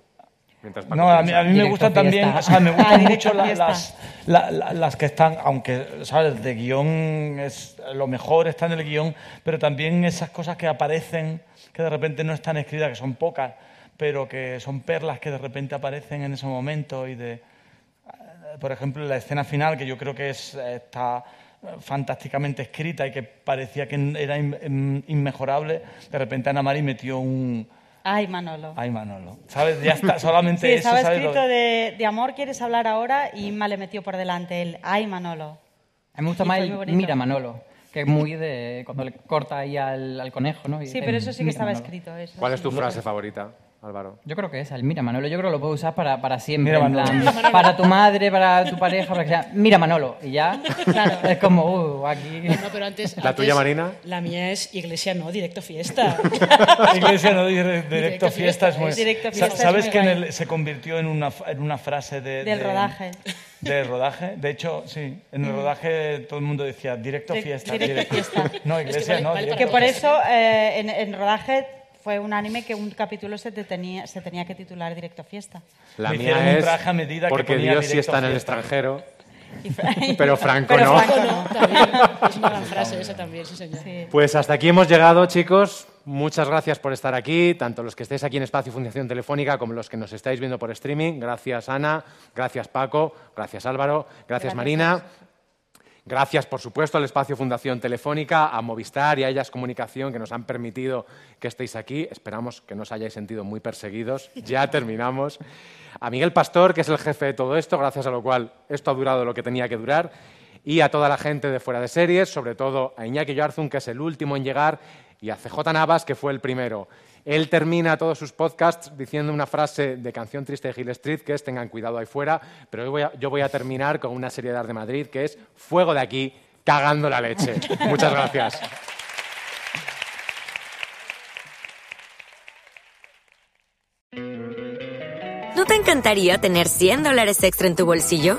Speaker 4: Mientras
Speaker 5: No, a mí, a mí me gustan también, o sea, me gustan mucho las, la- la- las que están, aunque, ¿sabes? De guion es lo mejor está en el guion, pero también esas cosas que aparecen, que de repente no están escritas, que son pocas, pero que son perlas que de repente aparecen en ese momento y de, por ejemplo, la escena final, que yo creo que es, eh, está fantásticamente escrita y que parecía que era in- in- inmejorable, de repente Ana Mari metió un...
Speaker 6: Ay, Manolo.
Speaker 5: Ay, Manolo. ¿Sabes? Ya está, solamente
Speaker 6: Sí,
Speaker 5: eso,
Speaker 6: estaba
Speaker 5: ¿sabes? Lo-
Speaker 6: escrito de, de amor quieres hablar ahora y Inma le metió por delante el ay, Manolo.
Speaker 12: A mí me gusta
Speaker 6: Y
Speaker 12: más el. Mira Manolo, que es muy de cuando le corta ahí al, al conejo, ¿no? Y
Speaker 6: Sí, pero eso sí que
Speaker 12: "Mira,
Speaker 6: estaba
Speaker 12: Manolo".
Speaker 6: escrito. Eso
Speaker 4: ¿Cuál es
Speaker 6: sí.
Speaker 4: tu frase favorita, Álvaro?
Speaker 12: Yo creo que esa, el Mira Manolo. Yo creo que lo puedo usar para, para siempre.
Speaker 5: Mira,
Speaker 12: en
Speaker 5: Manolo.
Speaker 12: plan. Para tu madre, para tu pareja, para que sea. Mira Manolo. Y ya.
Speaker 6: Claro.
Speaker 12: Es como, uh, aquí.
Speaker 11: No, pero antes,
Speaker 4: ¿La
Speaker 11: antes,
Speaker 4: tuya, Marina?
Speaker 11: La mía es Iglesia no, directo fiesta.
Speaker 5: Iglesia no dire- directo,
Speaker 11: Directo
Speaker 5: fiesta es muy...
Speaker 6: Directo fiesta es
Speaker 5: ¿Sabes
Speaker 6: muy
Speaker 5: que en
Speaker 6: guay.
Speaker 5: el- se convirtió en una, en una frase de,
Speaker 6: Del
Speaker 5: de-
Speaker 6: rodaje.
Speaker 5: Del rodaje. De hecho, sí, en el rodaje todo el mundo decía directo
Speaker 6: Direct-
Speaker 5: fiesta.
Speaker 6: directo fiesta.
Speaker 5: No, iglesia
Speaker 11: vale-
Speaker 5: no.
Speaker 11: vale
Speaker 5: directo
Speaker 6: Que por eso eh, en, en rodaje fue unánime que un capítulo se, te tenía, se tenía que titular Directo Fiesta.
Speaker 4: La
Speaker 5: Me
Speaker 4: mía
Speaker 5: hicieron un
Speaker 4: es
Speaker 5: traje a medida que
Speaker 4: porque
Speaker 5: ponía
Speaker 4: Dios sí está en el extranjero, pero Franco
Speaker 6: pero
Speaker 4: no.
Speaker 6: Franco
Speaker 11: No, también. Es una gran frase esa también, sí, señor.
Speaker 6: Sí.
Speaker 4: Pues hasta aquí hemos llegado, chicos. Muchas gracias por estar aquí, tanto los que estéis aquí en Espacio Fundación Telefónica como los que nos estáis viendo por streaming. Gracias, Ana. Gracias, Paco. Gracias, Álvaro. Gracias,
Speaker 6: Gracias.
Speaker 4: Marina. Gracias, por supuesto, al espacio Fundación Telefónica, a Movistar y a Ellas Comunicación que nos han permitido que estéis aquí. Esperamos que no os hayáis sentido muy perseguidos. Ya terminamos. A Miguel Pastor, que es el jefe de todo esto, gracias a lo cual esto ha durado lo que tenía que durar. Y a toda la gente de fuera de series, sobre todo a Iñaki Yarzun, que es el último en llegar, y a CJ Navas, que fue el primero. Él termina todos sus podcasts diciendo una frase de canción triste de Hill Street, que es tengan cuidado ahí fuera, pero yo voy a, yo voy a terminar con una serie de Madrid, que es fuego de aquí, cagando la leche. Muchas gracias.
Speaker 7: ¿No te encantaría tener 100 dólares extra en tu bolsillo?